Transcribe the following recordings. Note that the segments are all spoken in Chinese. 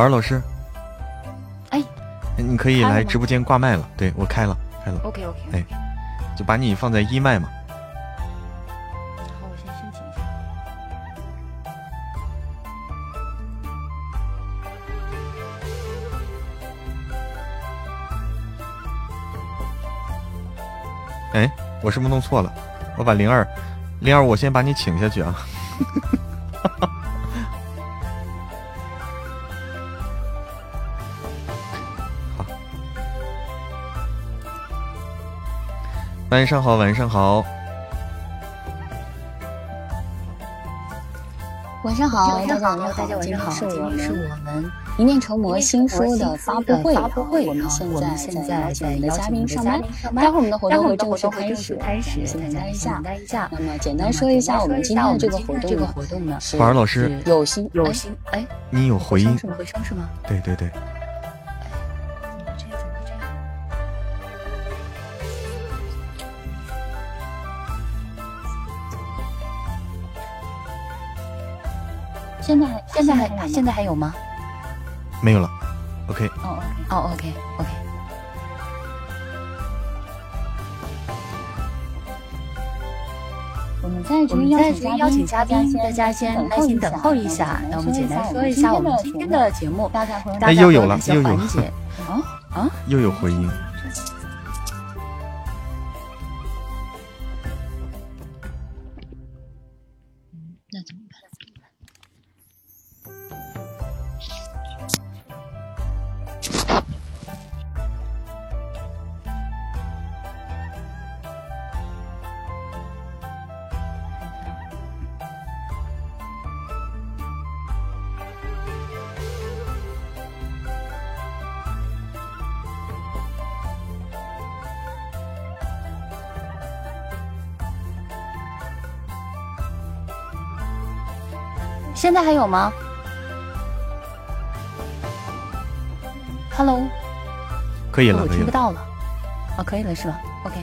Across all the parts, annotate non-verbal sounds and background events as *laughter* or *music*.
宝儿老师，哎，你可以来直播间挂麦了。对我开了，开了。OK OK。哎，就把你放在一麦嘛。好，我先申请一下。哎，我是不是弄错了？我把零二，零二，我先把你请下去啊。*laughs* 晚上好，晚上好，晚上好，大家好，大家晚上好，今天是我们一念成魔新书的发布会，发布会，我们现在现在在我们的嘉宾上班，待会儿我们的活动会正式开始，开始，先大家一下，一下。那么简单说一下我们今天的这个活动，这个活动呢，宝儿老师有心有心，哎，你有回音，回声是吗？对对对。现在还有吗？没有了。OK。哦哦 OK OK。我们在这边邀请嘉宾，大家先耐心等候一下。那我们简单说一下我们今天的节目，大家又有了，又有啊啊，又有回音。在还有吗？Hello，可以了，我听不到了。哦，可以了是吧？OK。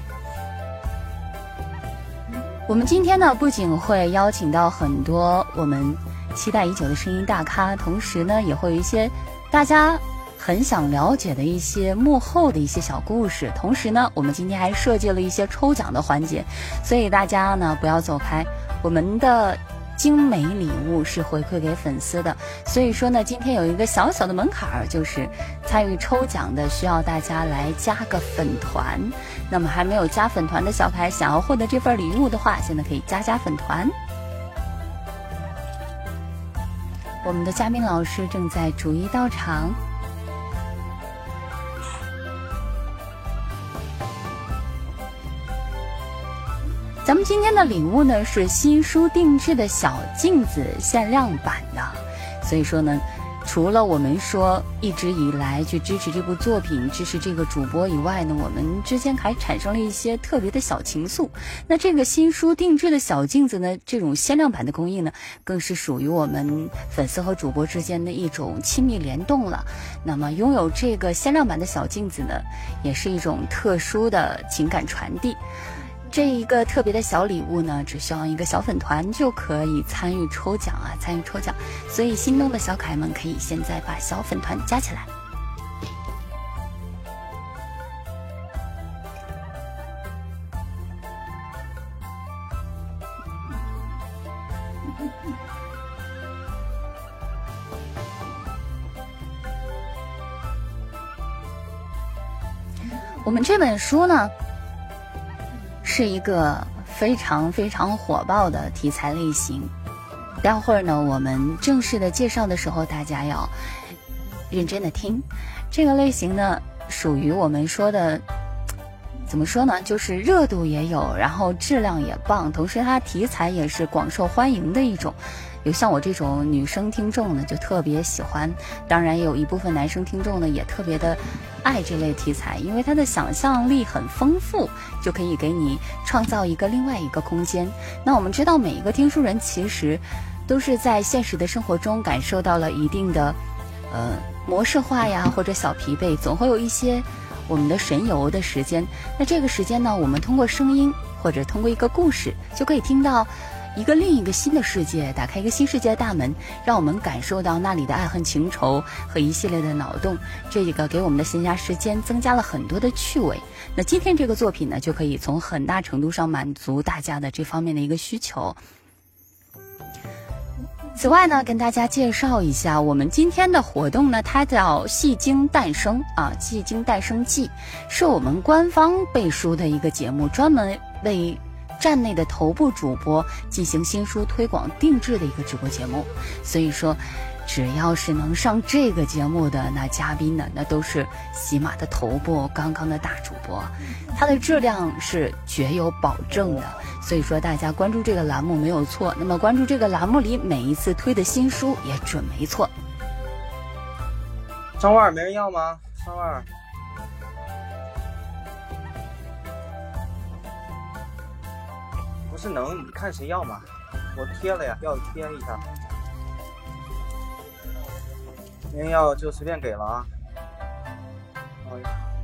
我们今天呢，不仅会邀请到很多我们期待已久的声音大咖，同时呢，也会有一些大家很想了解的一些幕后的一些小故事。同时呢，我们今天还设计了一些抽奖的环节，所以大家呢不要走开，我们的。精美礼物是回馈给粉丝的，所以说呢，今天有一个小小的门槛儿，就是参与抽奖的需要大家来加个粉团。那么还没有加粉团的小可爱，想要获得这份礼物的话，现在可以加加粉团。我们的嘉宾老师正在逐一到场。咱们今天的礼物呢是新书定制的小镜子限量版的，所以说呢，除了我们说一直以来去支持这部作品、支持这个主播以外呢，我们之间还产生了一些特别的小情愫。那这个新书定制的小镜子呢，这种限量版的工艺呢，更是属于我们粉丝和主播之间的一种亲密联动了。那么拥有这个限量版的小镜子呢，也是一种特殊的情感传递。这一个特别的小礼物呢，只需要一个小粉团就可以参与抽奖啊！参与抽奖，所以心动的小可爱们可以现在把小粉团加起来。我们这本书呢？是一个非常非常火爆的题材类型。待会儿呢，我们正式的介绍的时候，大家要认真的听。这个类型呢，属于我们说的，怎么说呢？就是热度也有，然后质量也棒，同时它题材也是广受欢迎的一种。有像我这种女生听众呢，就特别喜欢；当然，有一部分男生听众呢，也特别的爱这类题材，因为他的想象力很丰富，就可以给你创造一个另外一个空间。那我们知道，每一个听书人其实都是在现实的生活中感受到了一定的呃模式化呀，或者小疲惫，总会有一些我们的神游的时间。那这个时间呢，我们通过声音或者通过一个故事，就可以听到。一个另一个新的世界，打开一个新世界的大门，让我们感受到那里的爱恨情仇和一系列的脑洞。这个给我们的闲暇时间增加了很多的趣味。那今天这个作品呢，就可以从很大程度上满足大家的这方面的一个需求。此外呢，跟大家介绍一下我们今天的活动呢，它叫《戏精诞生》啊，《戏精诞生记》是我们官方背书的一个节目，专门为站内的头部主播进行新书推广定制的一个直播节目。所以说，只要是能上这个节目的那嘉宾呢，那都是喜马的头部刚刚的大主播，它的质量是绝有保证的。所以说，大家关注这个栏目没有错。那么，关注这个栏目里每一次推的新书也准没错。张腕没人要吗？张腕。不是能，你看谁要吗？我贴了呀，要贴一下。没人要就随便给了啊。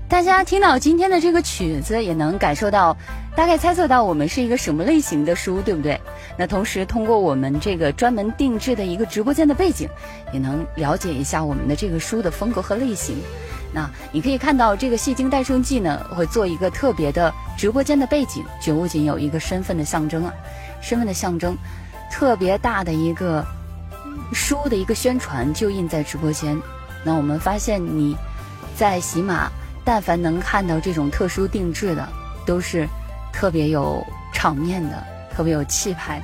大家听到今天的这个曲子，也能感受到。大概猜测到我们是一个什么类型的书，对不对？那同时通过我们这个专门定制的一个直播间的背景，也能了解一下我们的这个书的风格和类型。那你可以看到这个《戏精诞生记》呢，会做一个特别的直播间的背景，就不仅有一个身份的象征啊，身份的象征，特别大的一个书的一个宣传就印在直播间。那我们发现你在喜马，但凡能看到这种特殊定制的，都是。特别有场面的，特别有气派。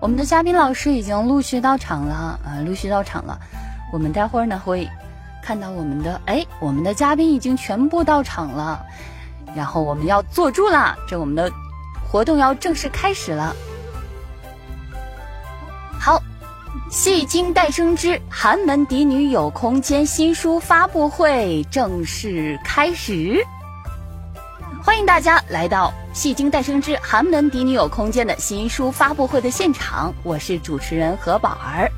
我们的嘉宾老师已经陆续到场了，啊，陆续到场了。我们待会儿呢会看到我们的，哎，我们的嘉宾已经全部到场了。然后我们要坐住了，这我们的活动要正式开始了。好，《戏精诞生之寒门嫡女有空间》新书发布会正式开始，欢迎大家来到《戏精诞生之寒门嫡女有空间》的新书发布会的现场，我是主持人何宝儿。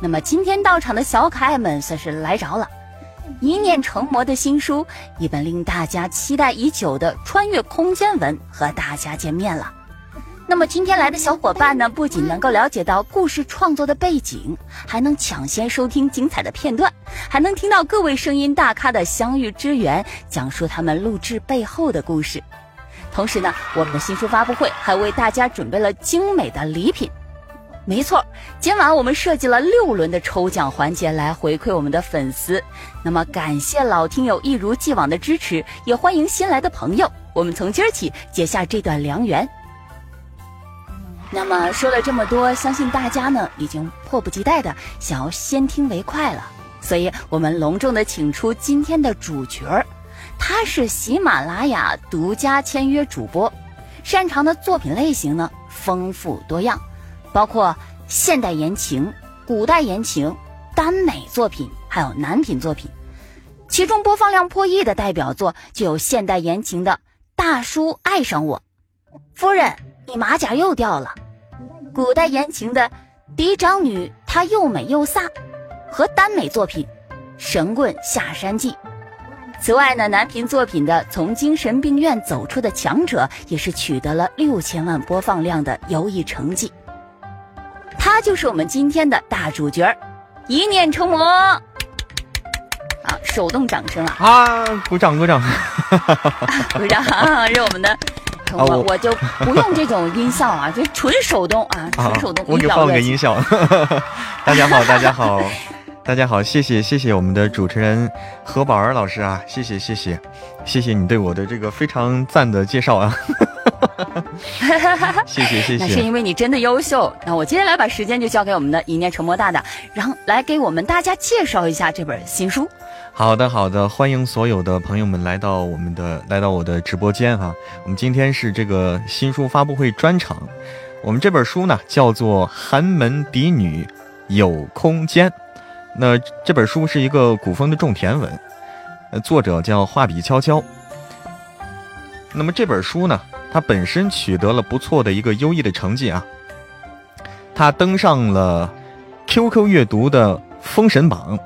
那么今天到场的小可爱们算是来着了。一念成魔的新书，一本令大家期待已久的穿越空间文和大家见面了。那么今天来的小伙伴呢，不仅能够了解到故事创作的背景，还能抢先收听精彩的片段，还能听到各位声音大咖的相遇之缘，讲述他们录制背后的故事。同时呢，我们的新书发布会还为大家准备了精美的礼品。没错，今晚我们设计了六轮的抽奖环节来回馈我们的粉丝。那么感谢老听友一如既往的支持，也欢迎新来的朋友。我们从今儿起结下这段良缘。那么说了这么多，相信大家呢已经迫不及待的想要先听为快了。所以我们隆重的请出今天的主角儿，他是喜马拉雅独家签约主播，擅长的作品类型呢丰富多样。包括现代言情、古代言情、耽美作品，还有男频作品。其中播放量破亿的代表作就有现代言情的《大叔爱上我》，夫人你马甲又掉了；古代言情的《嫡长女她又美又飒》，和耽美作品《神棍下山记》。此外呢，南平作品的《从精神病院走出的强者》也是取得了六千万播放量的优异成绩。他就是我们今天的大主角一念成魔。啊，手动掌声啊！啊，鼓掌鼓掌，鼓掌！*laughs* 是我们的，我我就不用这种音效啊，就纯手动啊，纯手动。我给放个音效。*laughs* 大家好，大家好，大家好，谢谢谢谢我们的主持人何宝儿老师啊，谢谢谢谢谢谢你对我的这个非常赞的介绍啊。*laughs* 谢谢谢谢，那是因为你真的优秀。那我接下来把时间就交给我们的一念成魔大大，然后来给我们大家介绍一下这本新书。好的好的，欢迎所有的朋友们来到我们的来到我的直播间哈。我们今天是这个新书发布会专场。我们这本书呢叫做《寒门嫡女有空间》，那这本书是一个古风的种田文，呃，作者叫画笔悄悄。那么这本书呢？它本身取得了不错的一个优异的成绩啊，它登上了 QQ 阅读的封神榜。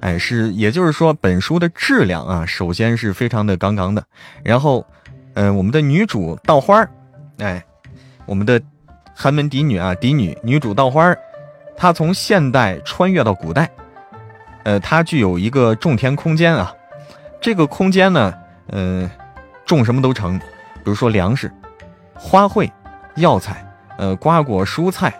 哎，是，也就是说，本书的质量啊，首先是非常的杠杠的。然后，嗯，我们的女主稻花儿哎，我们的寒门嫡女啊，嫡女女主稻花儿她从现代穿越到古代，呃，它具有一个种田空间啊。这个空间呢，呃，种什么都成，比如说粮食、花卉、药材，呃，瓜果蔬菜，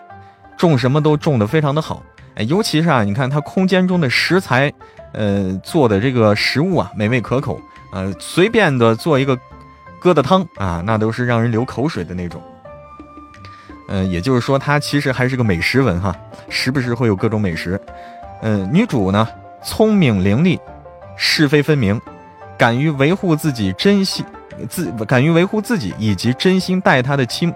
种什么都种的非常的好。哎，尤其是啊，你看它空间中的食材，呃，做的这个食物啊，美味可口，呃，随便的做一个疙瘩汤啊，那都是让人流口水的那种。嗯，也就是说，它其实还是个美食文哈，时不时会有各种美食。嗯，女主呢，聪明伶俐，是非分明，敢于维护自己真心自，敢于维护自己以及真心待她的亲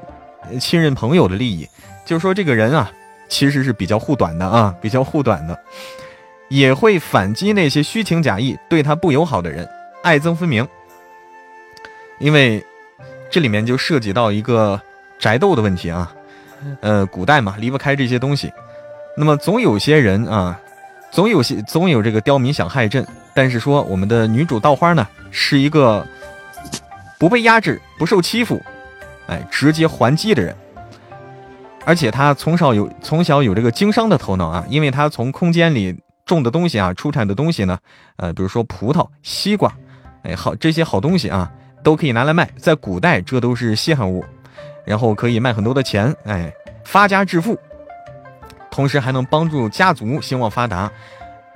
亲人朋友的利益。就是说，这个人啊。其实是比较护短的啊，比较护短的，也会反击那些虚情假意、对他不友好的人，爱憎分明。因为这里面就涉及到一个宅斗的问题啊，呃，古代嘛，离不开这些东西。那么总有些人啊，总有些总有这个刁民想害朕。但是说我们的女主稻花呢，是一个不被压制、不受欺负，哎，直接还击的人。而且他从小有从小有这个经商的头脑啊，因为他从空间里种的东西啊，出产的东西呢，呃，比如说葡萄、西瓜，哎，好这些好东西啊，都可以拿来卖，在古代这都是稀罕物，然后可以卖很多的钱，哎，发家致富，同时还能帮助家族兴旺发达，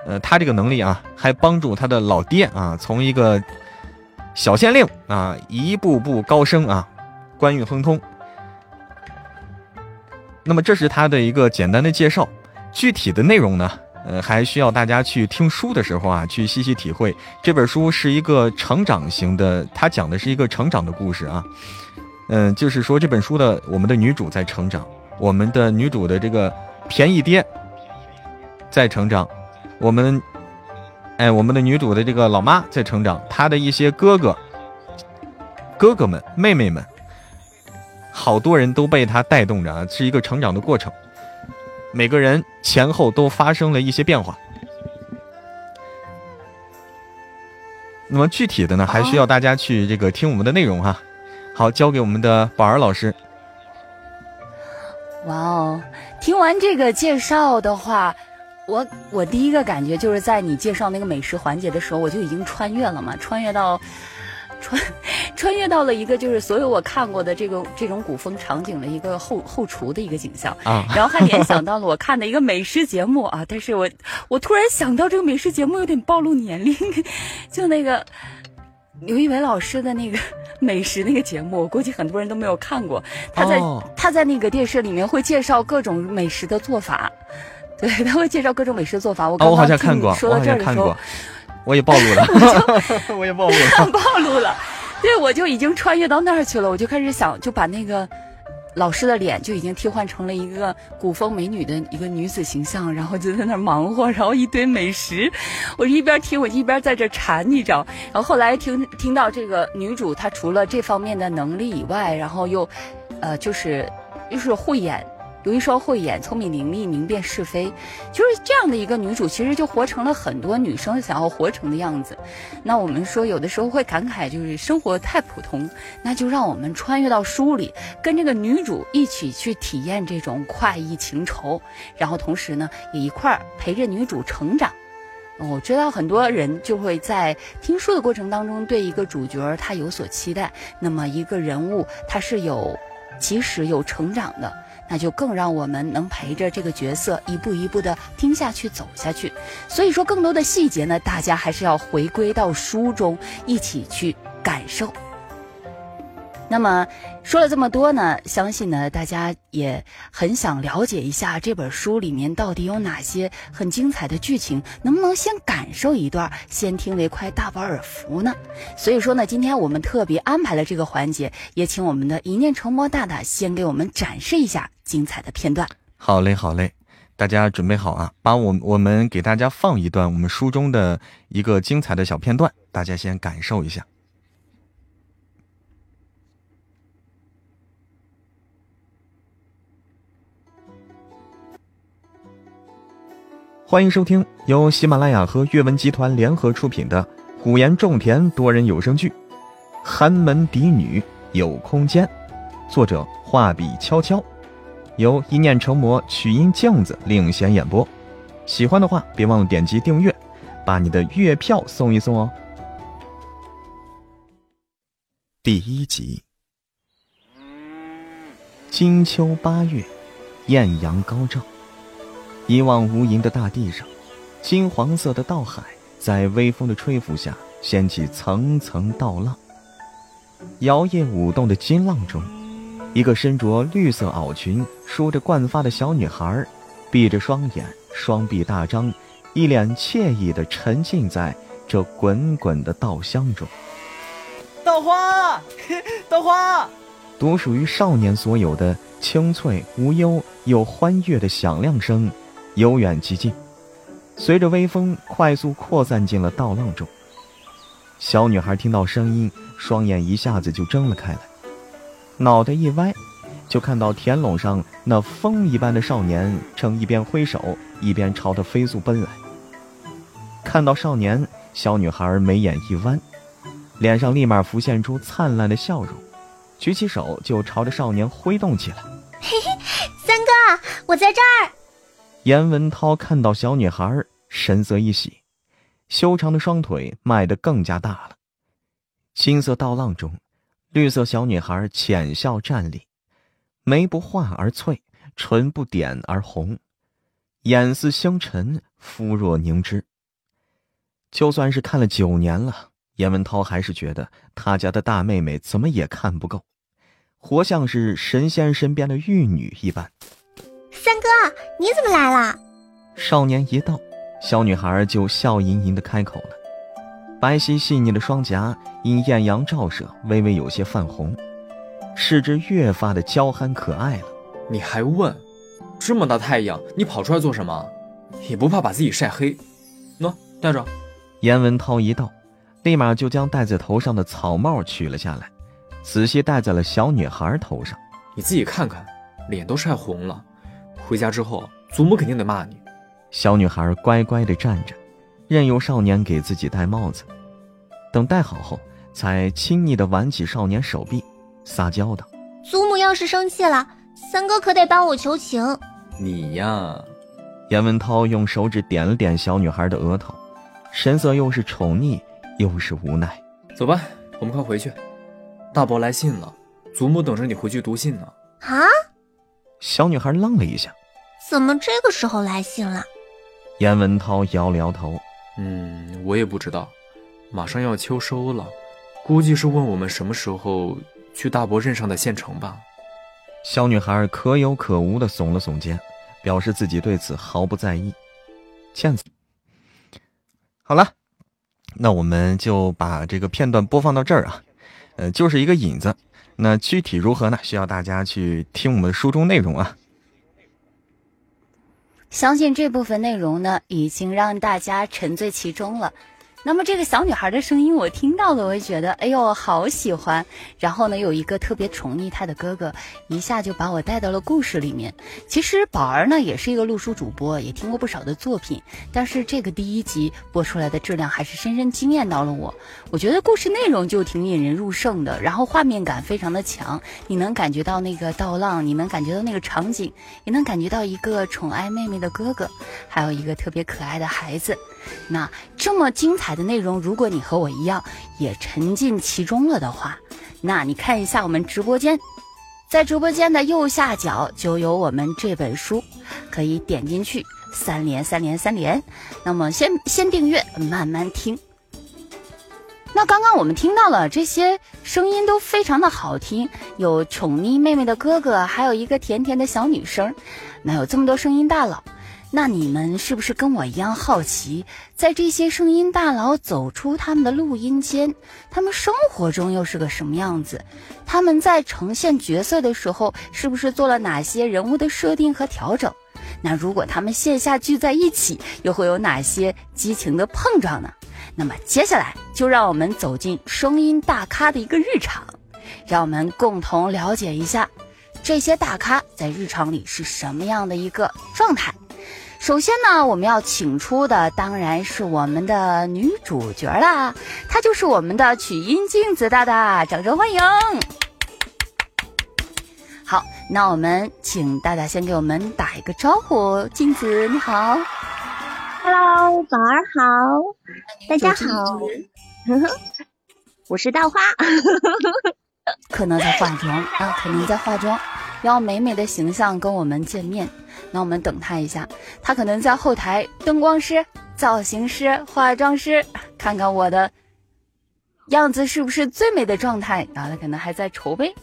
呃，他这个能力啊，还帮助他的老爹啊，从一个小县令啊，一步步高升啊，官运亨通。那么这是他的一个简单的介绍，具体的内容呢，呃，还需要大家去听书的时候啊，去细细体会。这本书是一个成长型的，它讲的是一个成长的故事啊，嗯，就是说这本书的我们的女主在成长，我们的女主的这个便宜爹在成长，我们，哎，我们的女主的这个老妈在成长，她的一些哥哥、哥哥们、妹妹们。好多人都被他带动着，是一个成长的过程。每个人前后都发生了一些变化。那么具体的呢，还需要大家去这个听我们的内容哈。好，交给我们的宝儿老师。哇哦，听完这个介绍的话，我我第一个感觉就是在你介绍那个美食环节的时候，我就已经穿越了嘛，穿越到。*laughs* 穿穿越到了一个就是所有我看过的这个这种古风场景的一个后后厨的一个景象啊，然后还联想到了我看的一个美食节目啊，但是我我突然想到这个美食节目有点暴露年龄，*laughs* 就那个刘一伟老师的那个 *laughs* 美食那个节目，我估计很多人都没有看过。他在他在那个电视里面会介绍各种美食的做法，对他会介绍各种美食做法。我刚好像看过，说到这儿的时候。我也暴露了，*laughs* 我也暴露了，*laughs* 暴露了。对，我就已经穿越到那儿去了，我就开始想，就把那个老师的脸就已经替换成了一个古风美女的一个女子形象，然后就在那忙活，然后一堆美食。我一边听，我一边在这馋，你知道。然后后来听听到这个女主，她除了这方面的能力以外，然后又，呃，就是又是慧眼。有一双慧眼，聪明伶俐，明辨是非，就是这样的一个女主，其实就活成了很多女生想要活成的样子。那我们说，有的时候会感慨，就是生活太普通，那就让我们穿越到书里，跟这个女主一起去体验这种快意情仇，然后同时呢，也一块儿陪着女主成长。我知道很多人就会在听书的过程当中，对一个主角他有所期待。那么一个人物他是有即使有成长的。那就更让我们能陪着这个角色一步一步的听下去、走下去。所以说，更多的细节呢，大家还是要回归到书中一起去感受。那么说了这么多呢，相信呢大家也很想了解一下这本书里面到底有哪些很精彩的剧情，能不能先感受一段，先听为快，大饱耳福呢？所以说呢，今天我们特别安排了这个环节，也请我们的一念成魔大大先给我们展示一下精彩的片段。好嘞，好嘞，大家准备好啊，把我我们给大家放一段我们书中的一个精彩的小片段，大家先感受一下。欢迎收听由喜马拉雅和阅文集团联合出品的古言种田多人有声剧《寒门嫡女有空间》，作者画笔悄悄，由一念成魔曲音镜子领衔演播。喜欢的话，别忘了点击订阅，把你的月票送一送哦。第一集。金秋八月，艳阳高照。一望无垠的大地上，金黄色的稻海在微风的吹拂下掀起层层稻浪。摇曳舞动的金浪中，一个身着绿色袄裙、梳着冠发的小女孩，闭着双眼，双臂大张，一脸惬意地沉浸在这滚滚的稻香中。稻花，*laughs* 稻花，独属于少年所有的清脆无忧又欢悦的响亮声。由远及近，随着微风快速扩散进了稻浪中。小女孩听到声音，双眼一下子就睁了开来，脑袋一歪，就看到田垄上那风一般的少年正一边挥手，一边朝她飞速奔来。看到少年，小女孩眉眼一弯，脸上立马浮现出灿烂的笑容，举起手就朝着少年挥动起来。嘿嘿，三哥，我在这儿。严文涛看到小女孩，神色一喜，修长的双腿迈得更加大了。青色稻浪中，绿色小女孩浅笑站立，眉不画而翠，唇不点而红，眼似星辰，肤若凝脂。就算是看了九年了，严文涛还是觉得他家的大妹妹怎么也看不够，活像是神仙身边的玉女一般。三哥，你怎么来了？少年一到，小女孩就笑盈盈的开口了，白皙细腻的双颊因艳阳照射，微微有些泛红，使之越发的娇憨可爱了。你还问？这么大太阳，你跑出来做什么？也不怕把自己晒黑？喏，戴着。严文涛一到，立马就将戴在头上的草帽取了下来，仔细戴在了小女孩头上。你自己看看，脸都晒红了。回家之后，祖母肯定得骂你。小女孩乖乖地站着，任由少年给自己戴帽子。等戴好后，才亲昵地挽起少年手臂，撒娇道：“祖母要是生气了，三哥可得帮我求情。”你呀，严文涛用手指点了点小女孩的额头，神色又是宠溺又是无奈。走吧，我们快回去。大伯来信了，祖母等着你回去读信呢。啊！小女孩愣了一下。怎么这个时候来信了？严文涛摇了摇头，嗯，我也不知道。马上要秋收了，估计是问我们什么时候去大伯任上的县城吧。小女孩可有可无的耸了耸肩，表示自己对此毫不在意。见子，好了，那我们就把这个片段播放到这儿啊，呃，就是一个引子。那具体如何呢？需要大家去听我们的书中内容啊。相信这部分内容呢，已经让大家沉醉其中了。那么这个小女孩的声音我听到了，我就觉得哎呦好喜欢。然后呢，有一个特别宠溺她的哥哥，一下就把我带到了故事里面。其实宝儿呢也是一个录书主播，也听过不少的作品，但是这个第一集播出来的质量还是深深惊艳到了我。我觉得故事内容就挺引人入胜的，然后画面感非常的强，你能感觉到那个倒浪，你能感觉到那个场景，也能感觉到一个宠爱妹妹的哥哥，还有一个特别可爱的孩子。那这么精彩的内容，如果你和我一样也沉浸其中了的话，那你看一下我们直播间，在直播间的右下角就有我们这本书，可以点进去三连三连三连。那么先先订阅，慢慢听。那刚刚我们听到了这些声音都非常的好听，有宠溺妹妹的哥哥，还有一个甜甜的小女生。那有这么多声音大佬。那你们是不是跟我一样好奇，在这些声音大佬走出他们的录音间，他们生活中又是个什么样子？他们在呈现角色的时候，是不是做了哪些人物的设定和调整？那如果他们线下聚在一起，又会有哪些激情的碰撞呢？那么接下来就让我们走进声音大咖的一个日常，让我们共同了解一下这些大咖在日常里是什么样的一个状态。首先呢，我们要请出的当然是我们的女主角啦，她就是我们的曲音镜子大大，掌声欢迎。好，那我们请大大先给我们打一个招呼，镜子你好。Hello，宝儿好，大家好，*laughs* 我是大花。可能在化妆啊，可能在化妆，要美美的形象跟我们见面。那我们等他一下，他可能在后台，灯光师、造型师、化妆师，看看我的样子是不是最美的状态。然后他可能还在筹备。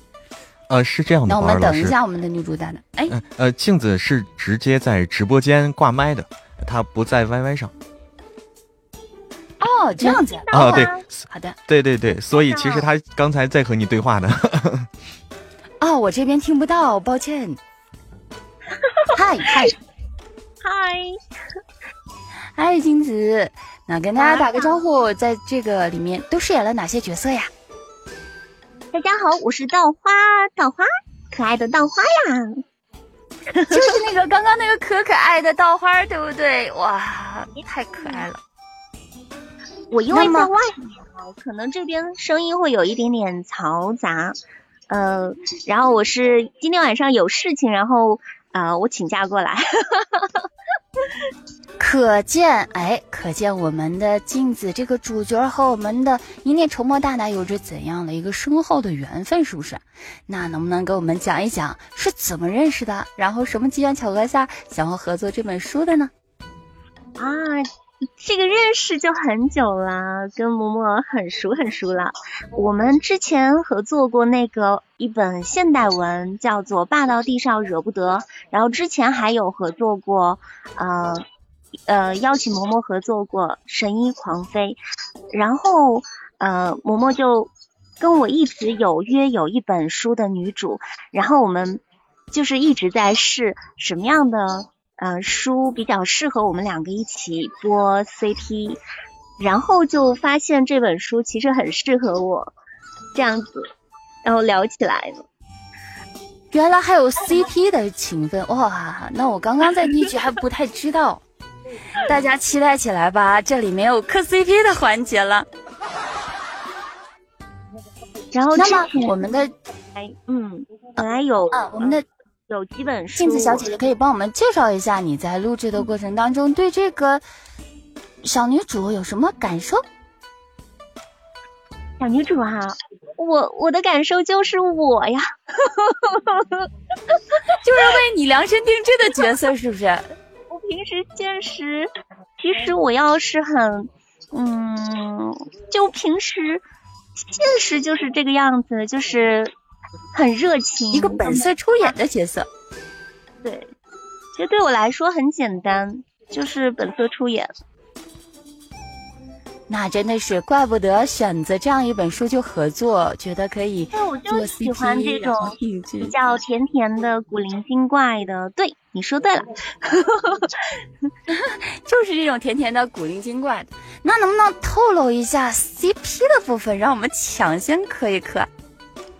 呃，是这样的，那我们。等一下，我们的女主大大，哎，嗯呃，镜子是直接在直播间挂麦的，他不在 YY 上。哦，这样子，啊，对，好的。对对对，所以其实他刚才在和你对话呢。*laughs* 哦，我这边听不到，抱歉。嗨嗨嗨，嗨，金子，那跟大家打个招呼，在这个里面都饰演了哪些角色呀？大家好，我是稻花，稻花，可爱的稻花呀。*laughs* 就是那个 *laughs* 刚刚那个可可爱的稻花，对不对？哇，太可爱了。我因为在外面啊，可能这边声音会有一点点嘈杂，呃，然后我是今天晚上有事情，然后呃，我请假过来。*laughs* 可见，哎，可见我们的镜子这个主角和我们的一念筹莫大大有着怎样的一个深厚的缘分，是不是？那能不能给我们讲一讲是怎么认识的？然后什么机缘巧合下想要合作这本书的呢？啊，这个认识就很久了，跟嬷嬷很熟很熟了。我们之前合作过那个一本现代文，叫做《霸道地少惹不得》，然后之前还有合作过，呃呃，邀请嬷嬷合作过《神医狂妃》，然后呃，嬷嬷就跟我一直有约有一本书的女主，然后我们就是一直在试什么样的。呃，书比较适合我们两个一起播 CP，然后就发现这本书其实很适合我，这样子，然后聊起来了。原来还有 CP 的情分哇！那我刚刚在第一局还不太知道，大家期待起来吧，这里没有磕 CP 的环节了。然后那么我们的哎，嗯，本来有啊，我们的有几本书，镜子小姐姐可以帮我们介绍一下你在录制的过程当中对这个小女主有什么感受？小女主哈、我我的感受就是我呀，*laughs* 就是为你量身定制的角色，是不是？*laughs* 我平时现实，其实我要是很，嗯，就平时现实就是这个样子，就是很热情，一个本色出演的角色。对，其实对我来说很简单，就是本色出演。那真的是怪不得选择这样一本书就合作，觉得可以对，我做就喜欢这种比较甜甜的、古灵精怪的。对，你说对了。*laughs* *laughs* 就是这种甜甜的、古灵精怪的。那能不能透露一下 CP 的部分，让我们抢先磕一磕？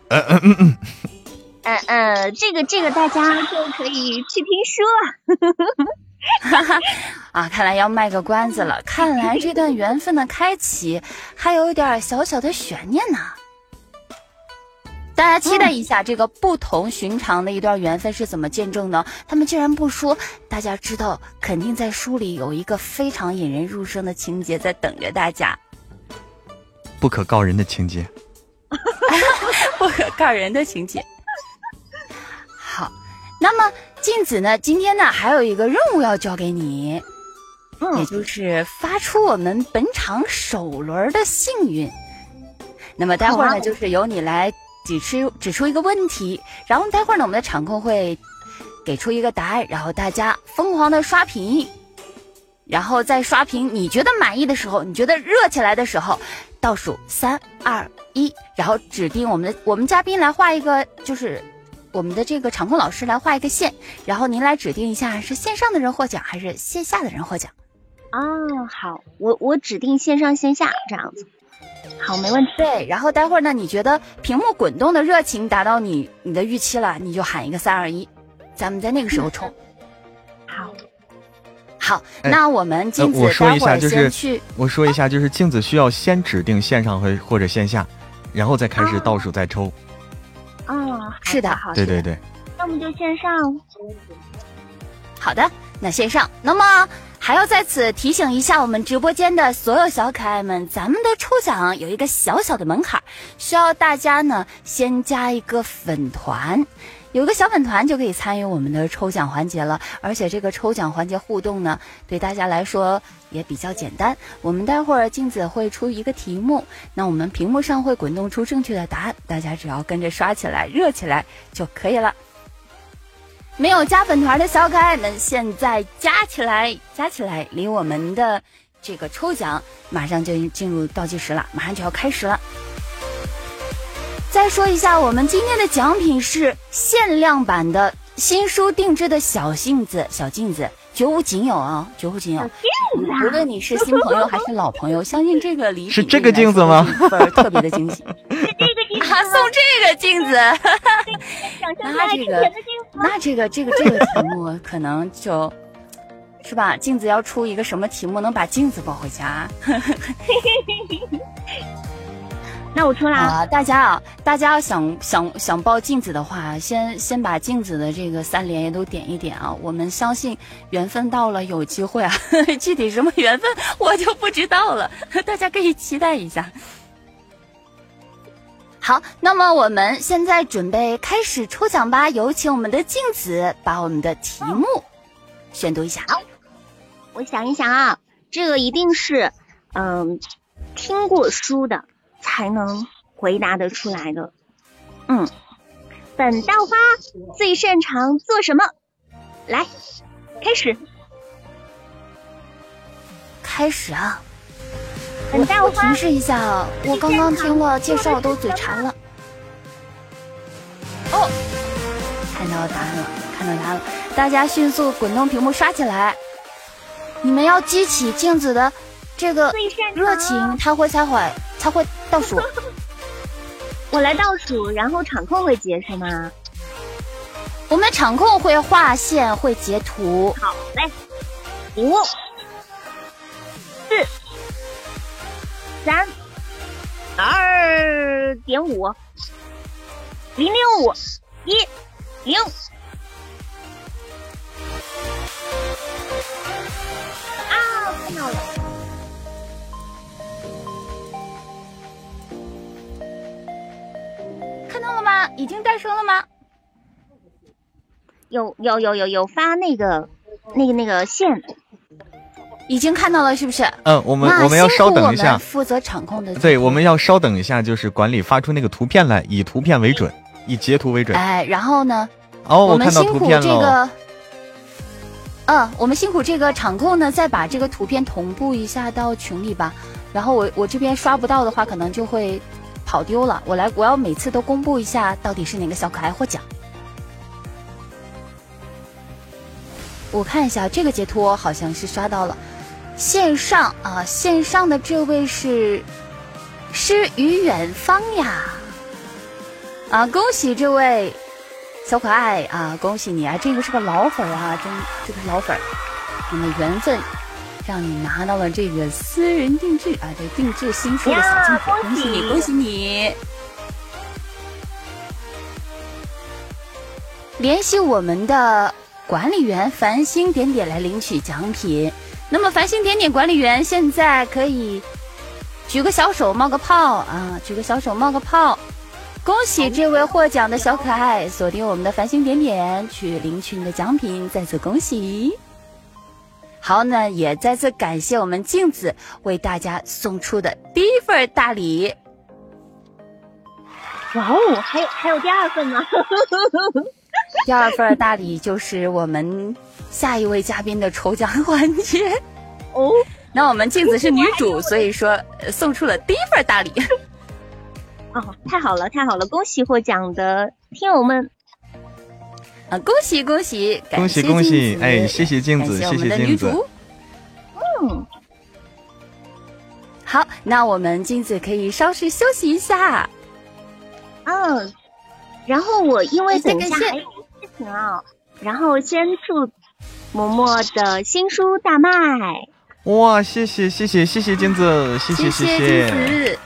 嗯嗯嗯嗯，这个这个大家就可以去听书了。哈 *laughs* 哈啊，看来要卖个关子了。看来这段缘分的开启还有一点小小的悬念呢。大家期待一下这个不同寻常的一段缘分是怎么见证的？他们既然不说，大家知道肯定在书里有一个非常引人入胜的情节在等着大家，不可告人的情节。*laughs* 不可告人的情节。好，那么镜子呢？今天呢还有一个任务要交给你，也嗯，就是发出我们本场首轮的幸运。那么待会儿呢，就是由你来指出指出一个问题，然后待会儿呢，我们的场控会给出一个答案，然后大家疯狂的刷屏，然后在刷屏你觉得满意的时候，你觉得热起来的时候，倒数三二一，然后指定我们的我们嘉宾来画一个，就是我们的这个场控老师来画一个线，然后您来指定一下是线上的人获奖还是线下的人获奖。啊，好，我我指定线上线下这样子。好，没问题。对，然后待会儿呢，你觉得屏幕滚动的热情达到你你的预期了，你就喊一个三二一，咱们在那个时候冲。*laughs* 好，好，哎那我们镜子呃我说一待会儿下就是去。我说一下，就是镜子需要先指定线上和或者线下，然后再开始倒数再抽。啊，是的好对对，对，要么就线上。好的，那线上。那么还要在此提醒一下我们直播间的所有小可爱们，咱们的抽奖有一个小小的门槛，需要大家呢先加一个粉团。有个小粉团就可以参与我们的抽奖环节了，而且这个抽奖环节互动呢，对大家来说也比较简单。我们待会儿镜子会出一个题目，那我们屏幕上会滚动出正确的答案，大家只要跟着刷起来、热起来就可以了。没有加粉团的小可爱们，现在加起来，加起来，离我们的这个抽奖马上就进入倒计时了，马上就要开始了。再说一下，我们今天的奖品是限量版的新书定制的小镜子，小镜子绝无仅有啊，绝无仅有。无论你是新朋友还是老朋友，相信这个礼品是这个镜子吗？特别的惊喜 *laughs* 这个镜子啊！送这个镜子，*laughs* 那这个？那这个这个这个题目可能就，是吧？镜子要出一个什么题目能把镜子抱回家那我出啦。啊？大家啊，大家要想想想抱镜子的话，先先把镜子的这个三连也都点一点啊！我们相信缘分到了，有机会啊！*laughs* 具体什么缘分我就不知道了，*laughs* 大家可以期待一下。好，那么我们现在准备开始抽奖吧，有请我们的镜子把我们的题目宣读一下。我想一想啊，这个一定是嗯听过书的才能回答得出来的。嗯，本道花最擅长做什么？来，开始。开始啊！本校花我提示一下啊，我刚刚听了介绍都嘴馋了。哦，看到答案了，看到答案了，大家迅速滚动屏幕刷起来！你们要激起镜子的这个热情，他会才会才会倒数。*laughs* 我来倒数，然后场控会截是吗？我们的场控会画线，会截图。好嘞，五、四、三、二点五、零零五、一、零。啊，看到了，看到了吗？已经诞生了吗？有有有有有发那个那个那个线，已经看到了，是不是？嗯，我们我们要稍等一下，负责场控的。对，我们要稍等一下，就是管理发出那个图片来，以图片为准，以截图为准。哎，然后呢？哦，我们辛苦。这个，嗯，我们辛苦这个场控呢，再把这个图片同步一下到群里吧。然后我我这边刷不到的话，可能就会跑丢了。我来，我要每次都公布一下到底是哪个小可爱获奖。我看一下这个截图，好像是刷到了。线上啊，线上的这位是诗与远方呀。啊，恭喜这位小可爱啊，恭喜你啊！这个是个老粉啊，真这个是老粉儿，你们缘分让你拿到了这个私人定制啊，对，定制新书的小镜子，呀恭喜恭喜你，恭喜你！联系我们的管理员繁星点点来领取奖品。那么繁星点点管理员现在可以举个小手冒个泡啊，举个小手冒个泡。恭喜这位获奖的小可爱，锁定我们的繁星点点去领取你的奖品，再次恭喜！好，那也再次感谢我们镜子为大家送出的第一份大礼。哇哦，还有还有第二份呢。*laughs* 第二份大礼就是我们下一位嘉宾的抽奖环节。哦，那我们镜子是女主，*laughs* 所以说呃送出了第一份大礼。*laughs* 哦，太好了，太好了！恭喜获奖的听友们。啊，恭喜恭喜，恭喜恭喜哎，谢谢镜子，感谢我谢们的女谢镜子。主。嗯，好，那我们镜子可以稍事休息一下。嗯，然后我因为等一下还有事情啊，然后先祝嬷嬷的新书大卖。哇，谢谢谢谢谢谢镜子，谢谢谢谢。金子。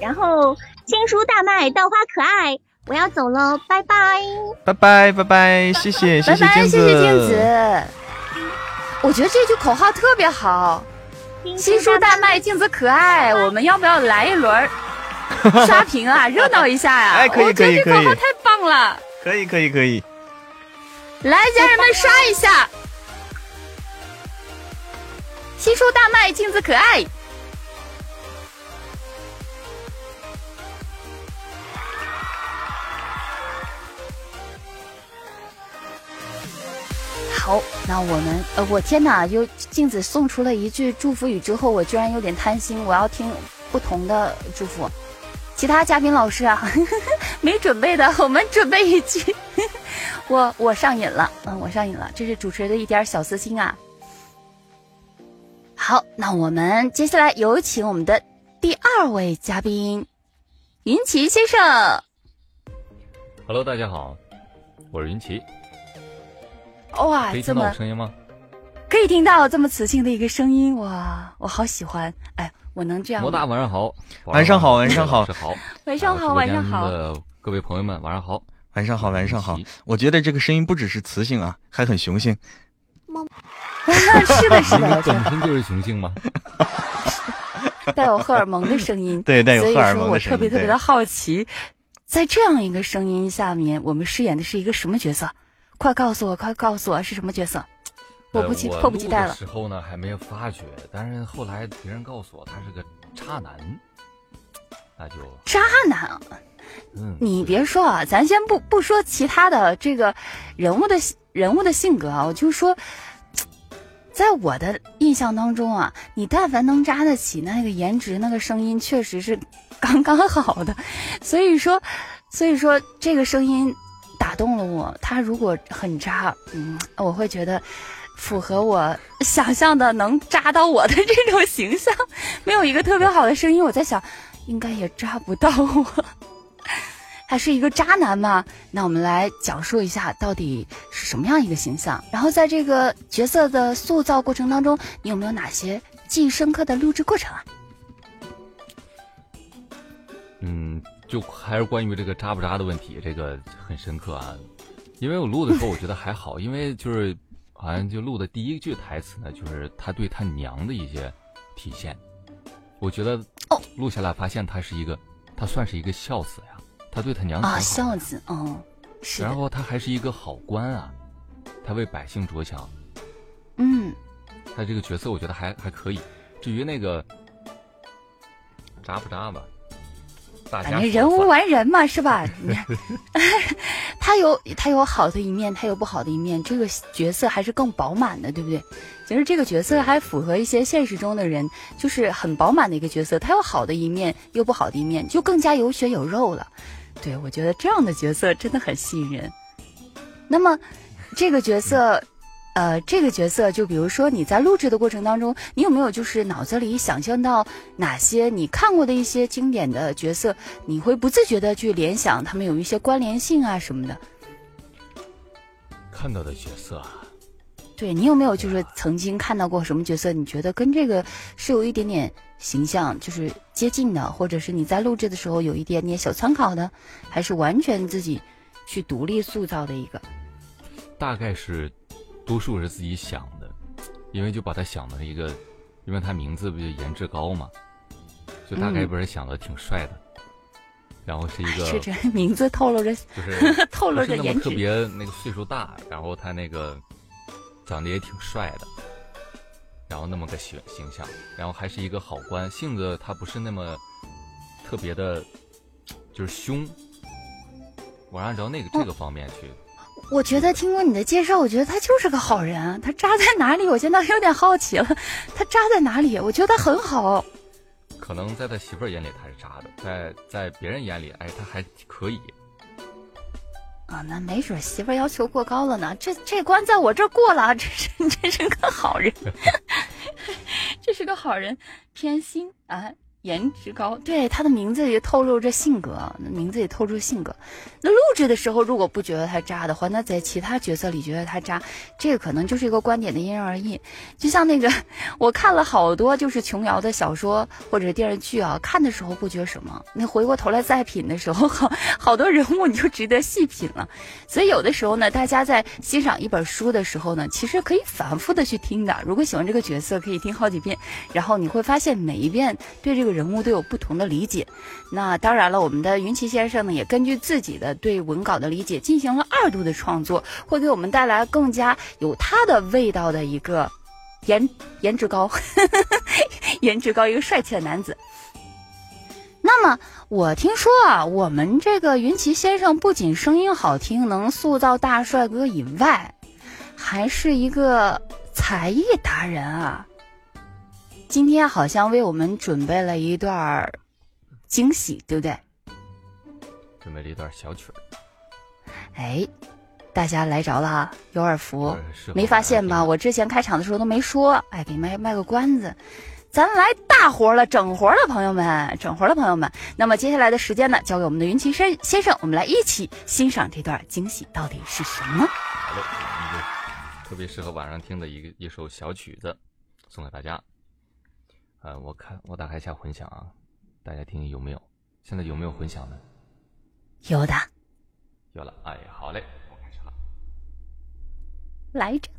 然后新书大卖，稻花可爱，我要走喽，拜拜。拜拜拜拜，谢谢谢拜拜，谢谢镜子。我觉得这句口号特别好，新书大卖，镜子可爱。我们要不要来一轮 *laughs* 刷屏啊？热闹一下呀、哎可以我觉得可以可以这口号太棒了。可以可以可以，来，家人们刷一下！新书大卖，镜子可爱。好，那我们呃，我天哪！就镜子送出了一句祝福语之后，我居然有点贪心，我要听不同的祝福。其他嘉宾老师啊，*laughs* 没准备的，我们准备一句。*laughs* 我我上瘾了，嗯，我上瘾了，这是主持人的一点小私心啊。好，那我们接下来有请我们的第二位嘉宾云奇先生。Hello，大家好，我是云奇，哇可以，听到我这么声音吗？可以听到这么磁性的一个声音，哇，我好喜欢！哎，我能这样摩大晚上好，晚上好晚上好好，晚上好，啊晚上好。各位朋友们，晚上好，晚上好晚上好。我觉得这个声音不只是磁性啊，还很雄性。*laughs* 是的，是你的，本身就是雄性吗？*laughs* 带有荷尔蒙的声音。*laughs* 对，带有所以荷尔说我蒙的声音。对特别特别的好奇，在这样一个声音下面，我们饰演的是一个什么角色？快告诉我，快告诉我是什么角色！我不迫不及待了。时候呢还没有发觉，但是后来别人告诉我他是个渣男，那就渣男，嗯，你别说啊，咱先不不说其他的这个人物的人物的性格啊，我就说，在我的印象当中啊，你但凡能扎得起那个颜值，那个声音确实是刚刚好的，所以说，所以说这个声音打动了我。他如果很渣，嗯，我会觉得符合我想象的能扎到我的这种形象。没有一个特别好的声音，我在想，应该也扎不到我。*laughs* 他是一个渣男嘛？那我们来讲述一下到底是什么样一个形象。然后在这个角色的塑造过程当中，你有没有哪些记忆深刻的录制过程啊？嗯，就还是关于这个渣不渣的问题，这个很深刻啊。因为我录的时候我觉得还好，因为就是好像就录的第一句台词呢，就是他对他娘的一些体现。我觉得哦录下来发现他是一个，他算是一个孝子呀，他对他娘啊，的孝子，哦，是，然后他还是一个好官啊，他为百姓着想，嗯，他这个角色我觉得还还可以。至于那个渣不渣吧，大家反正人无完人嘛，是吧？*laughs* *laughs* 他有他有好的一面，他有不好的一面，这个角色还是更饱满的，对不对？其实这个角色还符合一些现实中的人，就是很饱满的一个角色，他有好的一面，又不好的一面，就更加有血有肉了。对我觉得这样的角色真的很吸引人。那么这个角色。呃，这个角色，就比如说你在录制的过程当中，你有没有就是脑子里想象到哪些你看过的一些经典的角色，你会不自觉的去联想他们有一些关联性啊什么的？看到的角色啊，对你有没有就是曾经看到过什么角色，你觉得跟这个是有一点点形象就是接近的，或者是你在录制的时候有一点点小参考的，还是完全自己去独立塑造的一个？大概是多数是自己想的，因为就把他想的一个，因为他名字不就颜值高嘛，就大概嗯。不是想的挺帅的，然后是一个是这名字透露着就是 *laughs* 透露着颜值，特别那个岁数大，然后他那个长得也挺帅的，然后那么个形形象，然后还是一个好官，性子他不是那么特别的，就是凶。我按照那个这个方面去，我觉得听过你的介绍，我觉得他就是个好人。他渣在哪里？我现在有点好奇了，他渣在哪里？我觉得他很好。可能在他媳妇儿眼里他是渣的，在在别人眼里，哎，他还可以。啊，那没准媳妇儿要求过高了呢。这这关在我这儿过了，这是这是个好人，*laughs* 这是个好人，偏心啊。颜值高，对他的名字也透露着性格，名字也透露着性格。那录制的时候如果不觉得他渣的话，那在其他角色里觉得他渣，这个可能就是一个观点的因人而异。就像那个，*laughs* 我看了好多就是琼瑶的小说或者电视剧啊，看的时候不觉什么，那回过头来再品的时候，*laughs* 好好多人物你就值得细品了。所以有的时候呢，大家在欣赏一本书的时候呢，其实可以反复的去听的。如果喜欢这个角色，可以听好几遍，然后你会发现每一遍对这个。人物都有不同的理解，那当然了，我们的云奇先生呢，也根据自己的对文稿的理解进行了二度的创作，会给我们带来更加有他的味道的一个颜颜值高，*laughs* 颜值高一个帅气的男子。那么我听说啊，我们这个云奇先生不仅声音好听，能塑造大帅哥以外，还是一个才艺达人啊。今天好像为我们准备了一段惊喜，对不对？准备了一段小曲儿。哎，大家来着了，有耳福，没发现吧？我之前开场的时候都没说，哎，给卖卖个关子，咱来大活了，整活了，朋友们，整活了，朋友们。那么接下来的时间呢，交给我们的云奇生先生，我们来一起欣赏这段惊喜到底是什么？好嘞，一个特别适合晚上听的一个一首小曲子，送给大家。呃，我看我打开一下混响啊，大家听听有没有？现在有没有混响呢？有的，有了。哎，好嘞，我开始了，来着。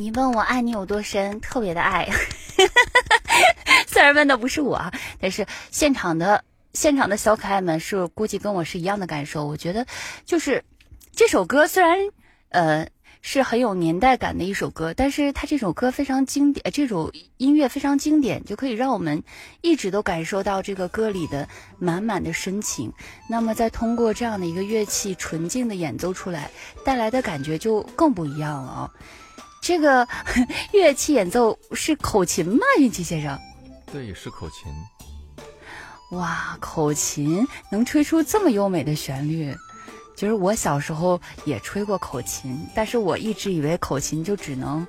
你问我爱你有多深，特别的爱。*laughs* 虽然问的不是我，但是现场的现场的小可爱们是估计跟我是一样的感受。我觉得就是这首歌虽然呃是很有年代感的一首歌，但是它这首歌非常经典，这首音乐非常经典，就可以让我们一直都感受到这个歌里的满满的深情。那么再通过这样的一个乐器纯净的演奏出来，带来的感觉就更不一样了啊！这个 *laughs* 乐器演奏是口琴吗？运气先生？对，是口琴。哇，口琴能吹出这么优美的旋律。其实我小时候也吹过口琴，但是我一直以为口琴就只能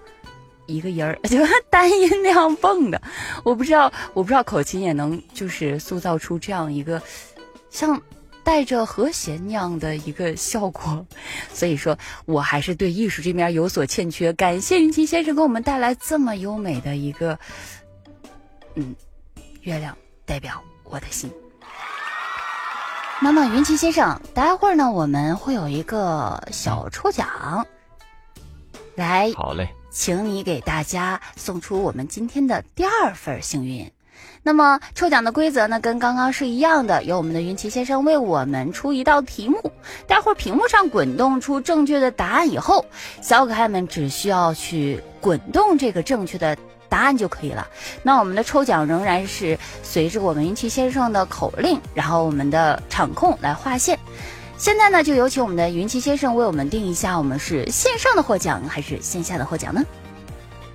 一个音儿，*laughs* 就单音那样蹦的。我不知道，我不知道口琴也能就是塑造出这样一个像。带着和弦那样的一个效果，*laughs* 所以说我还是对艺术这面有所欠缺。感谢云奇先生给我们带来这么优美的一个，嗯，月亮代表我的心。那么云奇先生，待会儿呢我们会有一个小抽奖，来，好嘞，请你给大家送出我们今天的第二份幸运。那么抽奖的规则呢，跟刚刚是一样的，由我们的云奇先生为我们出一道题目，待会儿屏幕上滚动出正确的答案以后，小可爱们只需要去滚动这个正确的答案就可以了。那我们的抽奖仍然是随着我们云奇先生的口令，然后我们的场控来划线。现在呢，就有请我们的云奇先生为我们定一下，我们是线上的获奖还是线下的获奖呢？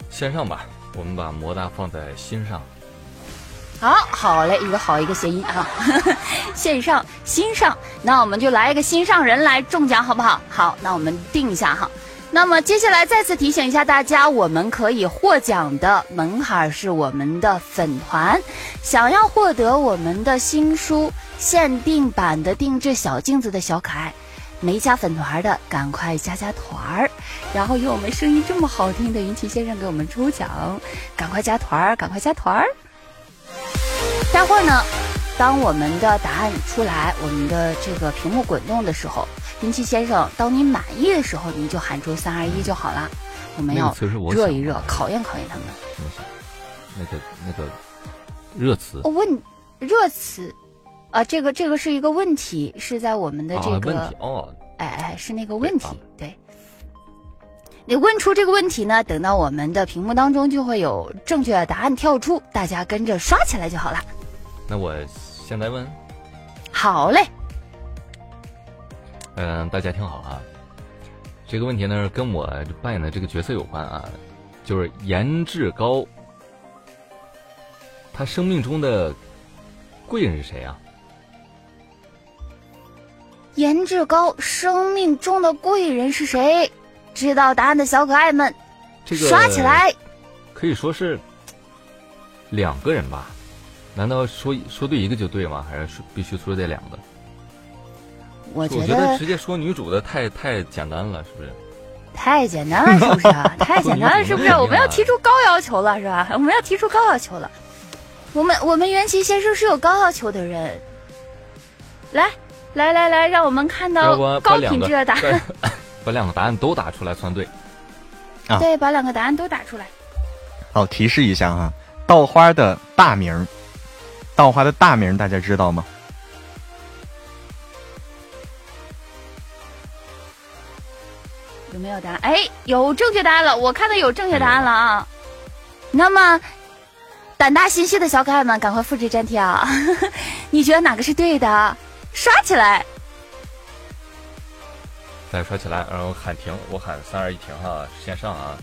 线上吧，我们把魔大放在心上。好好嘞，一个好一个谐音啊，*laughs* 线上心上，那我们就来一个心上人来中奖，好不好？好，那我们定一下哈。那么接下来再次提醒一下大家，我们可以获奖的门槛是我们的粉团，想要获得我们的新书限定版的定制小镜子的小可爱，没加粉团的赶快加加团儿，然后有我们声音这么好听的云奇先生给我们抽奖，赶快加团儿，赶快加团儿。待会儿呢，当我们的答案出来，我们的这个屏幕滚动的时候，云奇先生，当你满意的时候，你就喊出三二一就好了。我们要热一热，考验考验他们。那个那个热词？我问热词啊，这个这个是一个问题，是在我们的这个哦，哎哎，是那个问题，对。你问出这个问题呢，等到我们的屏幕当中就会有正确的答案跳出，大家跟着刷起来就好了。那我现在问，好嘞。嗯，大家听好啊，这个问题呢跟我扮演的这个角色有关啊，就是颜志高，他生命中的贵人是谁啊？颜志高生命中的贵人是谁？知道答案的小可爱们，这个刷起来。可以说是两个人吧？难道说说对一个就对吗？还是说必须说这两个？我觉得直接说女主的太太简单了，是不是？太简单了，是不是？太简单了，是不是？*laughs* 我们要提出高要求了，是吧？我们要提出高要求了。我们我们元奇先生是有高要求的人。来来来来，让我们看到高品质的答案。*laughs* 把两个答案都打出来算对，啊，对，把两个答案都打出来。好，提示一下哈，稻花的大名，稻花的大名大家知道吗？有没有答案？哎，有正确答案了，我看到有正确答案了啊。那么，胆大心细的小可爱们，赶快复制粘贴啊！*laughs* 你觉得哪个是对的？刷起来！再刷起来，然后喊停，我喊三二一停哈，线上啊。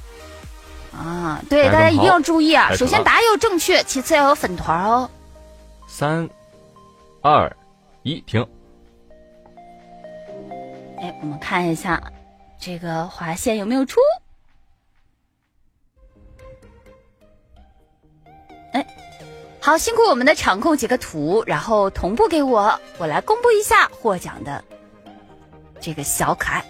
啊，对，大家一定要注意啊！首先答案要正确，其次要有粉团哦。三二一停。哎，我们看一下这个划线有没有出。哎，好，辛苦我们的场控截个图，然后同步给我，我来公布一下获奖的。这个小可爱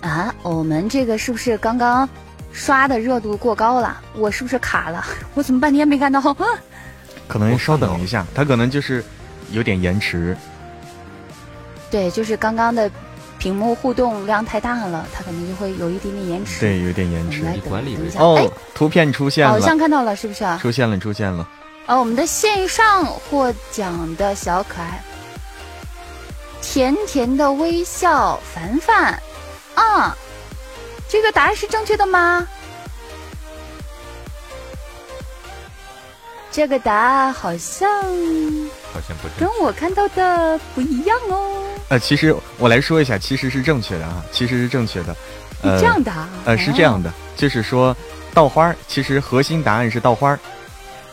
啊！我们这个是不是刚刚刷的热度过高了？我是不是卡了？*laughs* 我怎么半天没看到？可能稍等一下，他可能就是有点延迟。对，就是刚刚的。屏幕互动量太大了，它可能就会有一点点延迟。对，有点延迟。来等一下。哦，图片出现了，好像看到了，是不是？出现了，出现了。哦，我们的线上获奖的小可爱，甜甜的微笑，凡凡。啊，这个答案是正确的吗？这个答案好像好像不跟我看到的不一样哦。呃，其实我来说一下，其实是正确的啊，其实是正确的。呃，这样的啊。呃，是这样的，就是说，稻花其实核心答案是稻花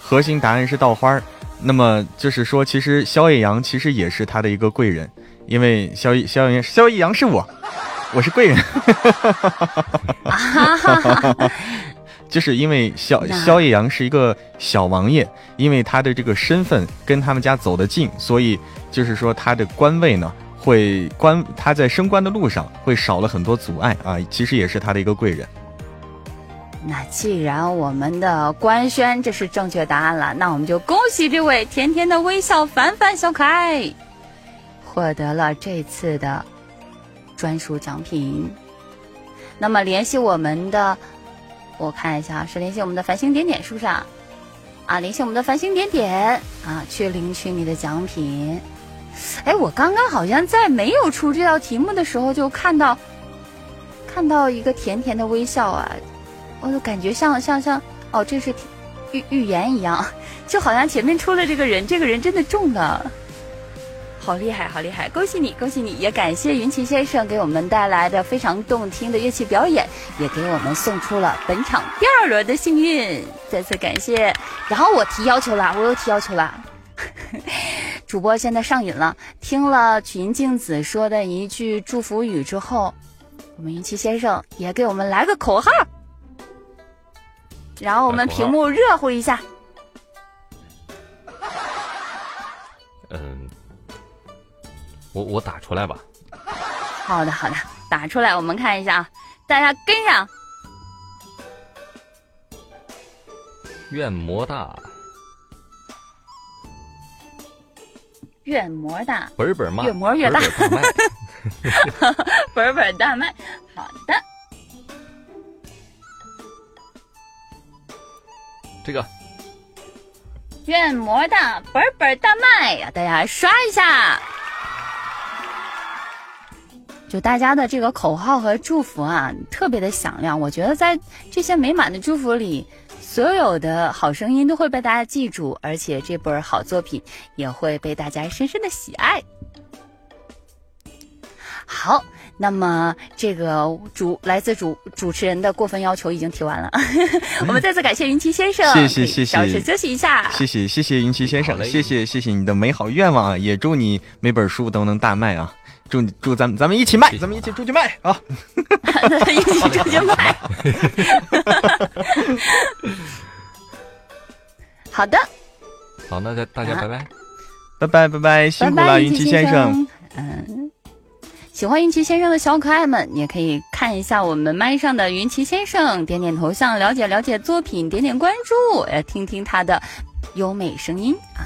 核心答案是稻花那么就是说，其实萧夜阳其实也是他的一个贵人，因为萧萧夜萧夜阳是我，我是贵人。就是因为萧萧夜阳是一个小王爷，因为他的这个身份跟他们家走得近，所以就是说他的官位呢。会官他在升官的路上会少了很多阻碍啊，其实也是他的一个贵人。那既然我们的官宣这是正确答案了，那我们就恭喜这位甜甜的微笑凡凡小可爱，获得了这次的专属奖品。那么联系我们的，我看一下是联系我们的繁星点点是不是啊？啊，联系我们的繁星点点啊，去领取你的奖品。哎，我刚刚好像在没有出这道题目的时候就看到，看到一个甜甜的微笑啊，我就感觉像像像哦，这是预预言一样，就好像前面出了这个人，这个人真的中了，好厉害，好厉害！恭喜你，恭喜你！也感谢云奇先生给我们带来的非常动听的乐器表演，也给我们送出了本场第二轮的幸运，再次感谢。然后我提要求了，我又提要求了。*laughs* 主播现在上瘾了，听了曲音镜子说的一句祝福语之后，我们云奇先生也给我们来个口号，然后我们屏幕热乎一下。我我打出来吧。好的好的，打出来，我们看一下啊，大家跟上。愿魔大。愿魔大，本本卖，越磨越大，本本 *laughs* 大卖。好的，这个愿魔大，本本大卖呀！大家刷一下，就大家的这个口号和祝福啊，特别的响亮。我觉得在这些美满的祝福里。所有的好声音都会被大家记住，而且这本好作品也会被大家深深的喜爱。好，那么这个主来自主主持人的过分要求已经提完了，*laughs* 我们再次感谢云奇先生，谢谢谢谢，稍事休息一下，谢谢谢谢云奇先生，谢谢谢谢你的美好愿望啊，也祝你每本书都能大卖啊。祝祝咱们咱们一起卖，咱们一起出去卖啊！*laughs* 一起出去卖。*laughs* 好的，好，那大大家拜拜，拜拜拜拜，辛苦了云奇先生。嗯，喜欢云奇先生的小可爱们，也可以看一下我们麦上的云奇先生，点点头像，了解了解作品，点点关注，呃，听听他的优美声音啊。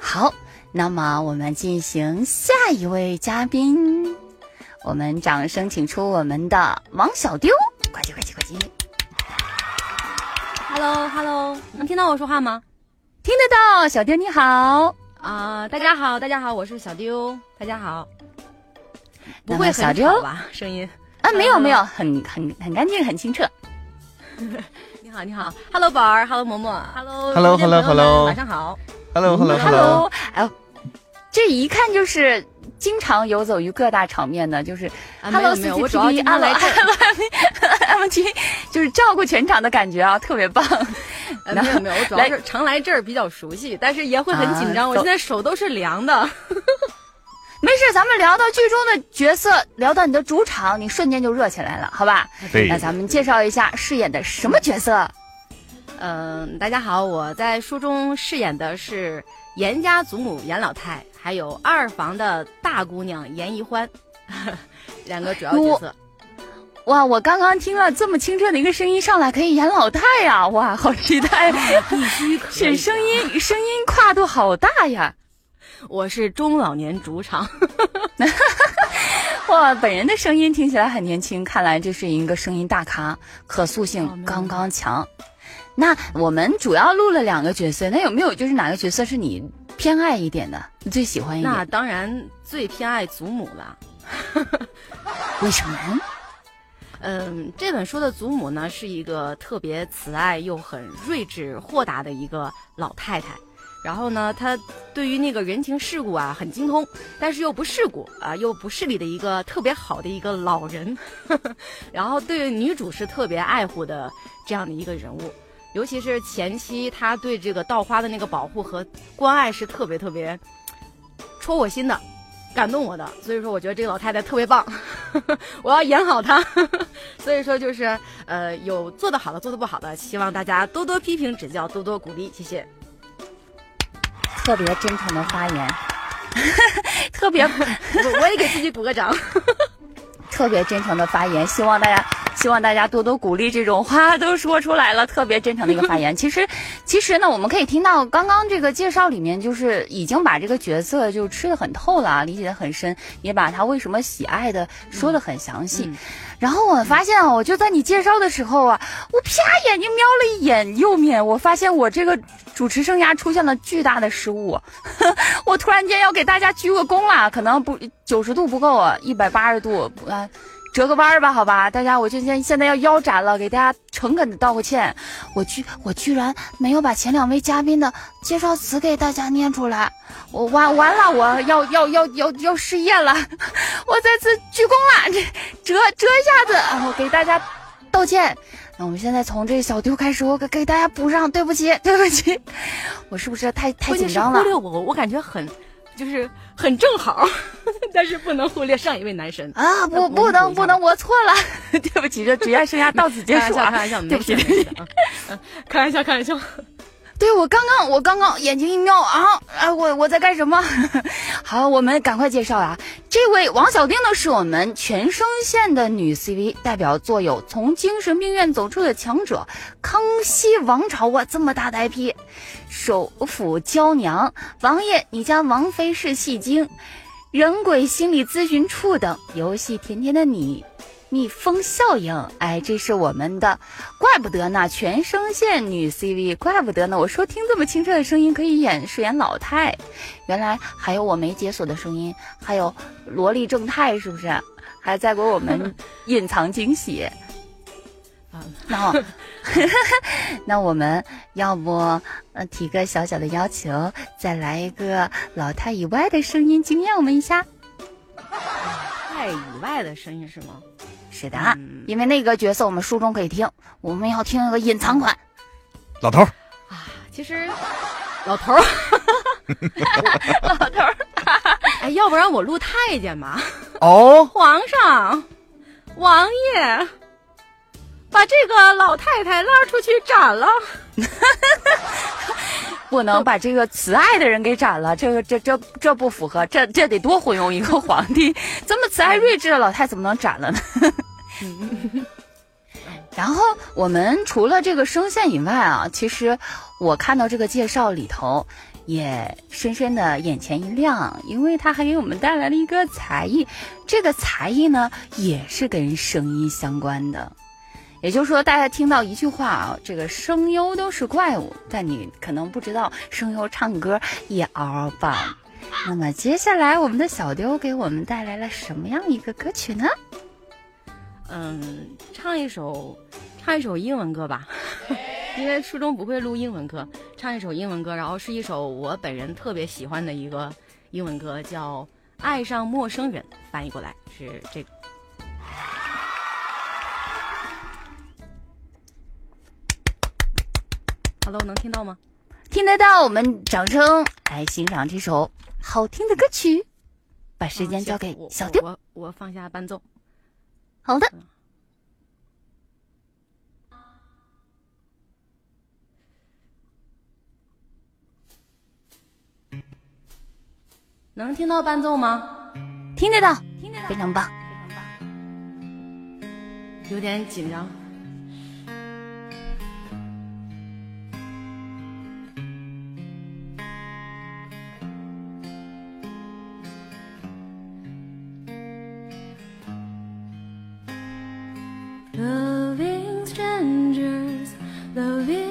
好。那么我们进行下一位嘉宾，我们掌声请出我们的王小丢，呱唧呱唧呱唧。Hello，Hello，能听到我说话吗？听得到，小丢你好啊！大家好，大家好，我是小丢，大家好。不会小丢吧？声音啊，没有没有，很很很干净，很清澈。*laughs* 你好，你好，Hello 宝儿，Hello 嬷嬷，Hello，Hello，Hello，晚上好，Hello，Hello，Hello，哎。这一看就是经常游走于各大场面的，就是 Hello C T P 阿来 M T，就是照顾全场的感觉啊，特别棒。没有没有，我主要是常来这儿比较熟悉，但是也会很紧张，我现在手都是凉的。没事，咱们聊到剧中的角色，聊到你的主场，你瞬间就热起来了，好吧？那咱们介绍一下饰演的什么角色？嗯，大家好，我在书中饰演的是严家祖母严老太。还有二房的大姑娘严一欢，*laughs* 两个主要角色。哇，我刚刚听了这么清澈的一个声音上来，可以演老太呀！哇，好期待！*laughs* 必须是声音，声音跨度好大呀！*laughs* 我是中老年主场。哇，本人的声音听起来很年轻，看来这是一个声音大咖，可塑性刚刚强。那我们主要录了两个角色，那有没有就是哪个角色是你？偏爱一点的，你最喜欢一点？那当然最偏爱祖母了。*laughs* 为什么？嗯，这本书的祖母呢，是一个特别慈爱又很睿智豁达的一个老太太。然后呢，她对于那个人情世故啊很精通，但是又不世故啊又不势利的一个特别好的一个老人。*laughs* 然后对女主是特别爱护的这样的一个人物。尤其是前期，他对这个稻花的那个保护和关爱是特别特别 *tsk* 戳我心的，感动我的。所以说，我觉得这个老太太特别棒，*laughs* 我要演好她。*laughs* 所以说，就是呃，有做得好的，做得不好的，希望大家多多批评指教，多多鼓励，谢谢。特别真诚的发言，*laughs* 特别，我我也给自己鼓个掌。特别真诚的发言，希望大家。希望大家多多鼓励，这种话都说出来了，特别真诚的一个发言。*laughs* 其实，其实呢，我们可以听到刚刚这个介绍里面，就是已经把这个角色就吃的很透了啊，理解的很深，也把他为什么喜爱的说的很详细。然后我发现啊，我就在你介绍的时候啊，我啪眼睛瞄了一眼右面，我发现我这个主持生涯出现了巨大的失误，*laughs* 我突然间要给大家鞠个躬了，可能不九十度不够啊，一百八十度啊。折个弯儿吧，好吧，大家，我就现现在要腰斩了，给大家诚恳的道个歉。我居我居然没有把前两位嘉宾的介绍词给大家念出来，我完完了，我要要要要要失业了，*laughs* 我再次鞠躬了，这折折一下子，我给大家道歉。那我们现在从这小丢开始，我给给大家补上，对不起，对不起，我是不是太太紧张了？忽略我，我感觉很。就是很正好，*laughs* 但是不能忽略上一位男神啊！不，不能，不能，我错了，*laughs* 对不起，这职业生涯到此结 *laughs* 束啊！开玩笑，对不起，对不起，开玩笑，开玩笑。对我刚刚，我刚刚眼睛一瞄啊啊！我我在干什么？*laughs* 好，我们赶快介绍啊！这位王小丁呢，是我们全声线的女 CV，代表作有《从精神病院走出的强者》《康熙王朝》哇，这么大的 IP，《首府娇娘》《王爷你家王妃是戏精》《人鬼心理咨询处》等游戏，甜甜的你。蜜蜂效应，哎，这是我们的，怪不得呢，全声线女 CV，怪不得呢，我说听这么清澈的声音可以演饰演老太，原来还有我没解锁的声音，还有萝莉正太，是不是？还在给我们 *laughs* 隐藏惊喜。那，*laughs* 那我们要不呃提个小小的要求，再来一个老太以外的声音惊艳我们一下。太以外的声音是吗？是的，因为那个角色我们书中可以听，我们要听一个隐藏款。老头儿啊，其实老头儿，*laughs* 老头儿，哎，要不然我录太监吧？哦，皇上，王爷，把这个老太太拉出去斩了。*laughs* 不能把这个慈爱的人给斩了，这个这这这不符合，这这得多昏庸一个皇帝，*laughs* 这么慈爱睿智的老太怎么能斩了呢？*laughs* 然后我们除了这个声线以外啊，其实我看到这个介绍里头也深深的眼前一亮，因为他还给我们带来了一个才艺，这个才艺呢也是跟声音相关的。也就是说，大家听到一句话啊，这个声优都是怪物，但你可能不知道，声优唱歌也嗷嗷棒。那么接下来，我们的小丢给我们带来了什么样一个歌曲呢？嗯，唱一首，唱一首英文歌吧，*laughs* 因为初中不会录英文歌，唱一首英文歌，然后是一首我本人特别喜欢的一个英文歌，叫《爱上陌生人》，翻译过来是这个 Hello，能听到吗？听得到，我们掌声来欣赏这首好听的歌曲。把时间交给小丢，我我放下伴奏。好的。能听到伴奏吗？听得到，听得到，非常棒非常棒。有点紧张。love is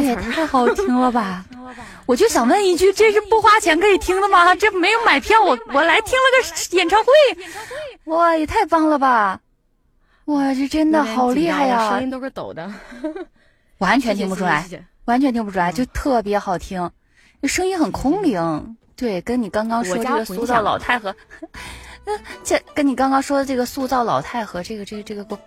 这也太好听了吧！*laughs* 我就想问一句，*laughs* 这是不花钱可以听的吗？*laughs* 这没有买票，我我来听了个演唱会，哇，也太棒了吧！哇，这真的好厉害呀声！音都是抖的，完全听不出来完全听不出来，就特别好听，声音很空灵。对，跟你刚刚说这个塑造老太和，嗯，这跟你刚刚说的这个塑造老太和这个这个这个公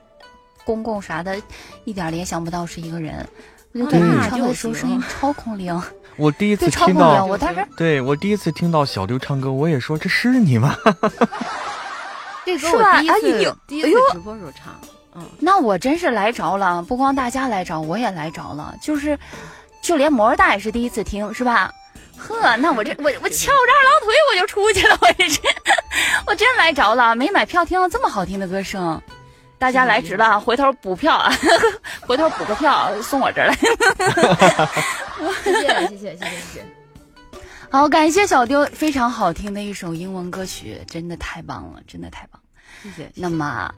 公公啥的，一点联想不到是一个人。我就啊感觉那你唱歌的时候声音超空灵，我第一次，超听。到，我当时对我第一次听到小刘唱歌，我也说这是你吗？*laughs* 这歌是吧我第一次、哎呦第一次直播时候唱，嗯，那我真是来着了，不光大家来着，我也来着了，就是，就连魔儿大也是第一次听，是吧？呵，那我这我我翘着二郎腿我就出去了，我这是，*laughs* 我真来着了，没买票听到这么好听的歌声，大家来迟了，回头补票啊，*laughs* 回头补个票送我这儿来。谢谢谢谢谢谢谢谢。好，感谢小丢，非常好听的一首英文歌曲，真的太棒了，真的太棒。谢谢。那么，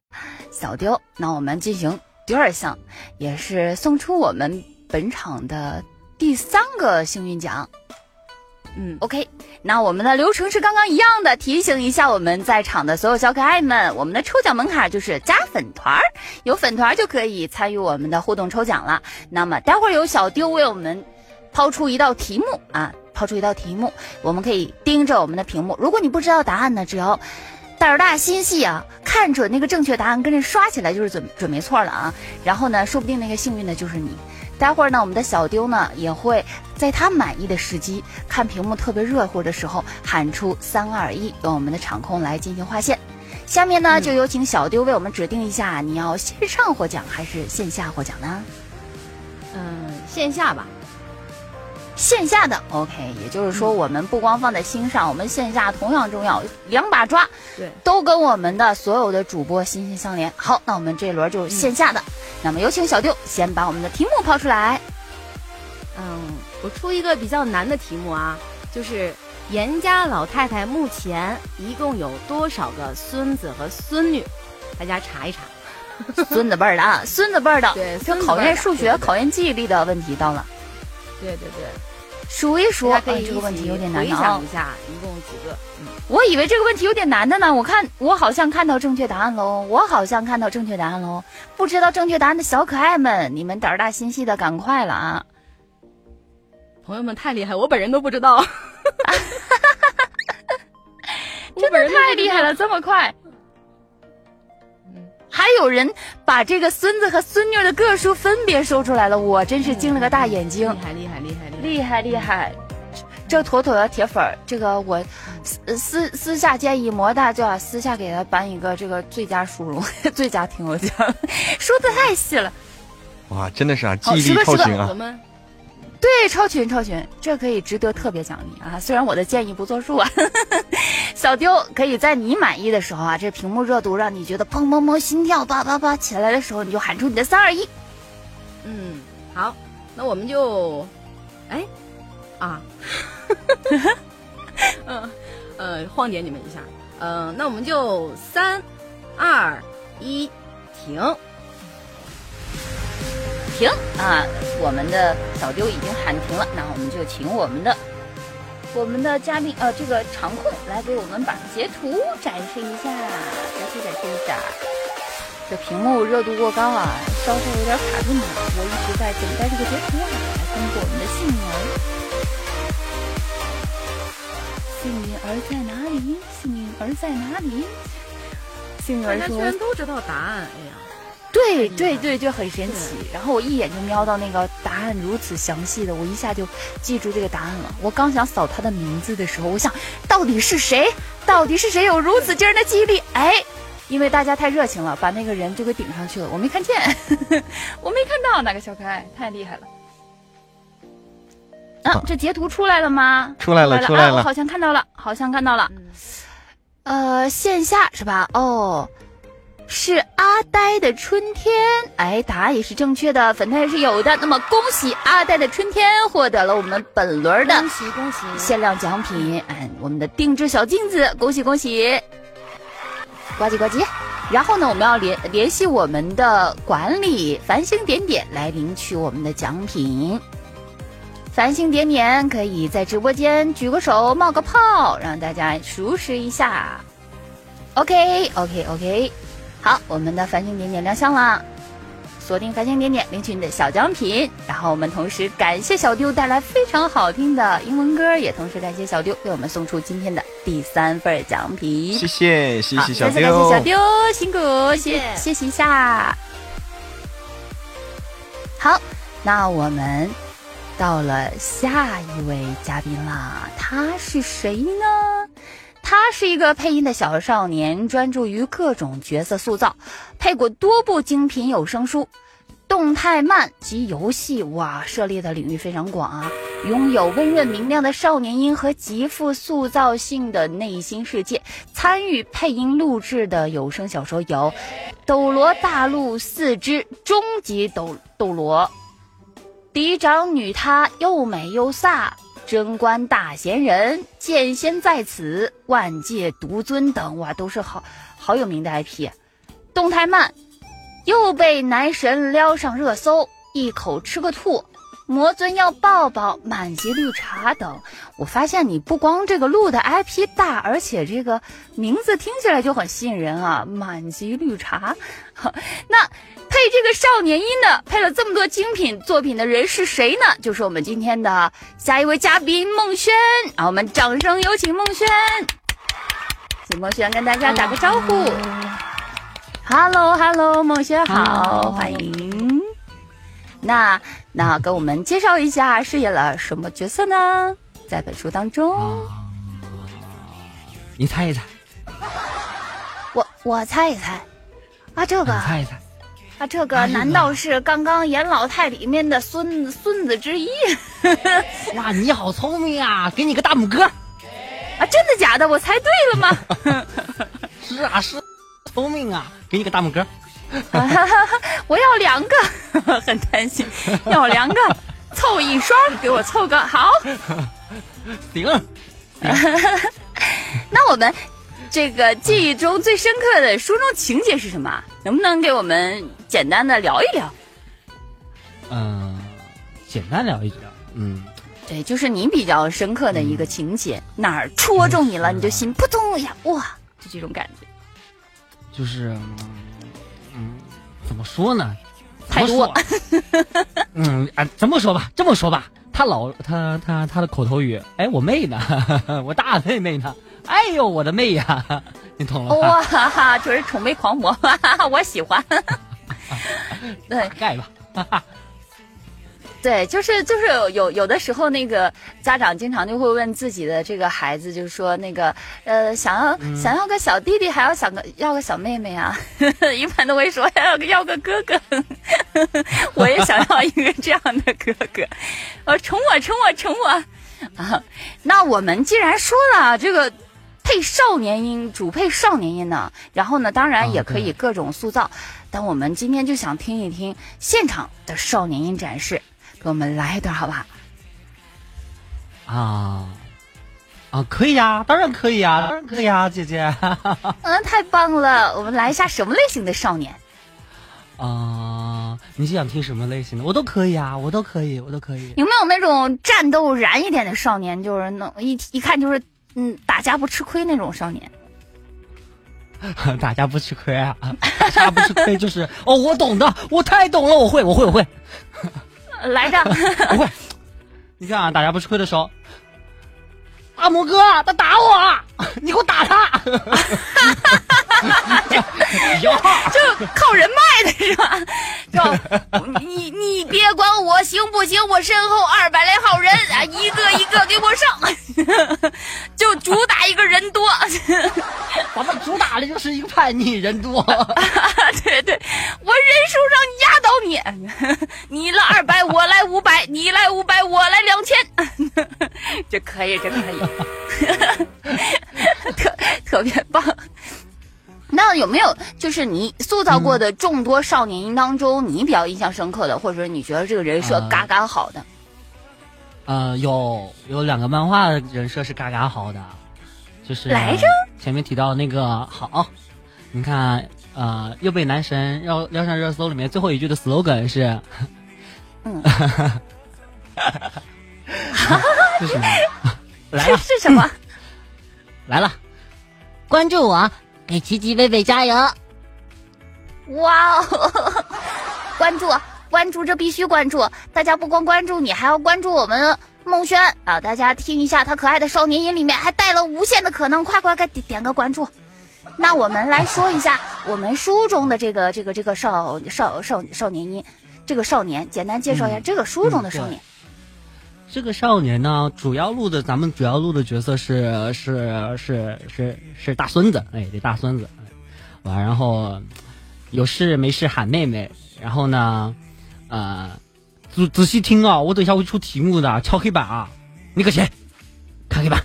小丢，那我们进行第二项，也是送出我们本场的第三个幸运奖。嗯，OK，那我们的流程是刚刚一样的，提醒一下我们在场的所有小可爱们，我们的抽奖门槛就是加粉团儿，有粉团儿就可以参与我们的互动抽奖了。那么待会儿有小丢为我们抛出一道题目啊，抛出一道题目，我们可以盯着我们的屏幕。如果你不知道答案呢，只要胆儿大心细啊，看准那个正确答案，跟着刷起来就是准准没错了啊。然后呢，说不定那个幸运的就是你。待会儿呢，我们的小丢呢也会在他满意的时机，看屏幕特别热乎的时候喊出三二一，由我们的场控来进行划线。下面呢，就有请小丢为我们指定一下，你要线上获奖还是线下获奖呢？嗯，线下吧。线下的 OK，也就是说，我们不光放在心上，我们线下同样重要，两把抓，对，都跟我们的所有的主播心心相连。好，那我们这一轮就是线下的，那么有请小丢先把我们的题目抛出来。嗯，我出一个比较难的题目啊，就是严家老太太目前一共有多少个孙子和孙女？大家查一查。*laughs* 孙子辈儿的啊，孙子辈儿的，对，这孙子辈儿的考验数学、考验记忆力的问题到了。对对对，数一数，大家可以哎这个问题有点难回想一。下，一共几个？嗯，我以为这个问题有点难的呢，我看我好像看到正确答案喽，我好像看到正确答案喽。不知道正确答案的小可爱们，你们胆儿大心细的，赶快了啊！朋友们太厉害，我本人都不知道。*laughs* 真的太厉害了，这么快。还有人把这个孙子和孙女的个数分别说出来了，我真是惊了个大眼睛厉。害厉害厉害厉害！厉害厉害，这妥妥的铁粉儿。这个我私私私下建议魔大就要私下给他颁一个这个最佳殊荣、*laughs* 最佳听友奖，说的太细了。哇，真的是啊，记好忆力十个十个超群啊！我们对，超群超群，这可以值得特别奖励啊！虽然我的建议不作数啊，*laughs* 小丢可以在你满意的时候啊，这屏幕热度让你觉得砰砰砰心跳叭叭叭起来的时候，你就喊出你的三二一。嗯，好，那我们就，哎，啊，*laughs* 嗯呃，晃点你们一下，嗯、那我们就三二一停。停啊！我们的小丢已经喊停了，那我们就请我们的我们的嘉宾呃这个场控来给我们把截图展示一下，展示展示一下。这屏幕热度过高啊，稍稍有点卡顿了。我一直在等待这个截图啊，来公布我们的幸运儿。幸运儿在哪里？幸运儿在哪里？幸运儿说大家居然都知道答案，哎呀，对对对，就很神奇。然后我一眼就瞄到那个答案如此详细的，我一下就记住这个答案了。我刚想扫他的名字的时候，我想到底是谁？到底是谁有如此惊人的记忆力？哎，因为大家太热情了，把那个人就给顶上去了，我没看见，*laughs* 我没看到哪个小可爱，太厉害了。啊，这截图出来了吗？出来了出来了啊我好像看到了，好像看到了。嗯，呃，线下是吧？哦，是阿呆的春天。哎，答案也是正确的，粉团也是有的。那么恭喜阿呆的春天获得了我们本轮的恭喜恭喜！限量奖品，哎，我们的定制小镜子，恭喜恭喜！呱唧呱唧。然后呢，我们要联联系我们的管理繁星点点来领取我们的奖品。繁星点点可以在直播间举个手冒个泡，让大家熟识一下。OK OK OK，好，我们的繁星点点亮相了，锁定繁星点点领取你的小奖品。然后我们同时感谢小丢带来非常好听的英文歌，也同时感谢小丢为我们送出今天的第三份奖品。谢谢谢好谢小再次感谢，小丢，辛苦，谢谢谢谢一下。好，那我们到了下一位嘉宾啦，他是谁呢？他是一个配音的小少年，专注于各种角色塑造，配过多部精品有声书、动态漫及游戏，哇，涉猎的领域非常广啊！拥有温润明亮的少年音和极富塑造性的内心世界。参与配音录制的有声小说有《斗罗大陆四之终极斗斗罗》《嫡长女她又美又飒》。贞观大贤人、剑仙在此、万界独尊等，哇，都是好好有名的 IP。动态慢又被男神撩上热搜，一口吃个吐，魔尊要抱抱，满级绿茶等。我发现你不光这个录的 IP 大，而且这个名字听起来就很吸引人啊！满级绿茶，*laughs* 那配这个少年音的，配了这么多精品作品的人是谁呢？就是我们今天的下一位嘉宾孟轩啊！我们掌声有请孟轩，请孟轩跟大家打个招呼。Hello Hello，孟轩好，欢迎。那那跟我们介绍一下饰演了什么角色呢？在本书当中，你猜一猜，我我猜一猜，啊这个你猜一猜，啊这个难道是刚刚严老太里面的孙孙子之一？*laughs* 哇，你好聪明啊！给你个大拇哥。啊真的假的？我猜对了吗？*laughs* 是啊，是，聪明啊！给你个大拇哥。*laughs* 我要两个，*laughs* 很担心，要两个，*laughs* 凑一双，给我凑个好。行，那我们这个记忆中最深刻的书中情节是什么？能不能给我们简单的聊一聊？嗯、简单聊一聊。嗯，对，就是你比较深刻的一个情节，哪儿戳中你了，你就心扑通一下，哇，就这种感觉。就是，怎么说呢？太多。*laughs* 嗯啊，这么说吧，这么说吧，他老他他他的口头语，哎，我妹呢？*laughs* 我大妹妹呢？哎呦，我的妹呀！*laughs* 你懂了吧？哇哈哈，就是宠妹狂魔，哈哈，我喜欢。对，大概吧。对，就是就是有有有的时候，那个家长经常就会问自己的这个孩子，就是说那个呃，想要、嗯想要个小弟弟，还要想个要个小妹妹啊，*laughs* 一般都会说要个要个哥哥，*laughs* 我也想要一个这样的哥哥，*laughs* 呃，宠我宠我宠我啊！那我们既然说了这个。配少年音，主配少年音呢，然后呢，当然也可以各种塑造，但我们今天就想听一听现场的少年音展示。给我们来一段好不好？啊啊，可以呀、当然可以呀、当然可以呀、姐姐。*laughs* 嗯，太棒了！我们来一下什么类型的少年？啊，你是想听什么类型的？我都可以啊，我都可以，我都可以。有没有那种战斗燃一点的少年？就是那一一看就是嗯打架不吃亏那种少年。*laughs* 打架不吃亏啊，*laughs* 打架不吃亏就是哦，我懂的，我太懂了，我会，我会，我会，来着，*laughs* 不会。你看啊，大家不吃亏的时候，大魔哥他打我，啊你给我打他。*laughs* *laughs* 就靠人脉的是吧？就你你别管我行不行，我身后二百来号人啊，一个一个给我上，*laughs* 就主打一个人多。*laughs* 咱们主打的就是一个叛逆人多。对对，我人数上压倒你，你来二百，我来五百，你来五百，我来两千，这可以，这可以，特特别棒。那有没有就是你塑造过的众多少年音当中，你比较印象深刻的，或者说你觉得这个人设呃嘎嘎好的？呃，有有两个漫画的人设是嘎嘎好的，就是来着前面提到那个好，你看呃，又被男神要撩上热搜里面最后一句的 slogan 是，*laughs* *laughs* 嗯，*laughs* 是什么？来了是是什么？来了，关注我，给琪琪贝贝加油！哇哦！*laughs* 关注关注，这必须关注！大家不光关注你，还要关注我们孟轩啊！大家听一下他可爱的少年音里面还带了无限的可能，快快快点点个关注！那我们来说一下 *laughs* 我们书中的这个这个这个少少少少年音，这个少年，简单介绍一下嗯这个书中的少年。这个少年呢，主要录的咱们主要录的角色是是是是是大孙子，哎，这大孙子，哎完然后有事没事喊妹妹，然后呢，呃，仔仔细听啊，我等一下会出题目的，敲黑板啊，那个谁，看黑板，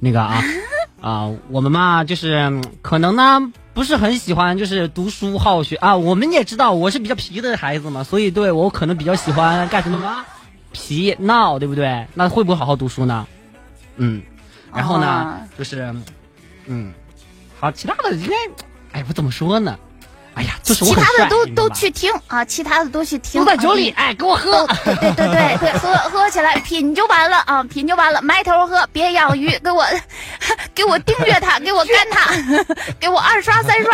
那个啊 *laughs* 啊，我们嘛就是嗯可能呢不是很喜欢就是读书好学啊，我们也知道我是比较皮的孩子嘛，所以对我可能比较喜欢干什么呢？皮闹，对不对？那会不会好好读书呢？嗯，然后呢，啊就是，嗯，好，其他的应该，哎，我怎么说呢？哎呀，就是我其，他的都都去听啊，其他的都去听。都在酒里，啊哎，给我喝。对对对对 *laughs* 对，喝喝起来品就完了啊，品就完了，埋头喝，别养鱼，给我 *laughs* 给我订阅它，给我干它，*laughs* 给我二刷三刷。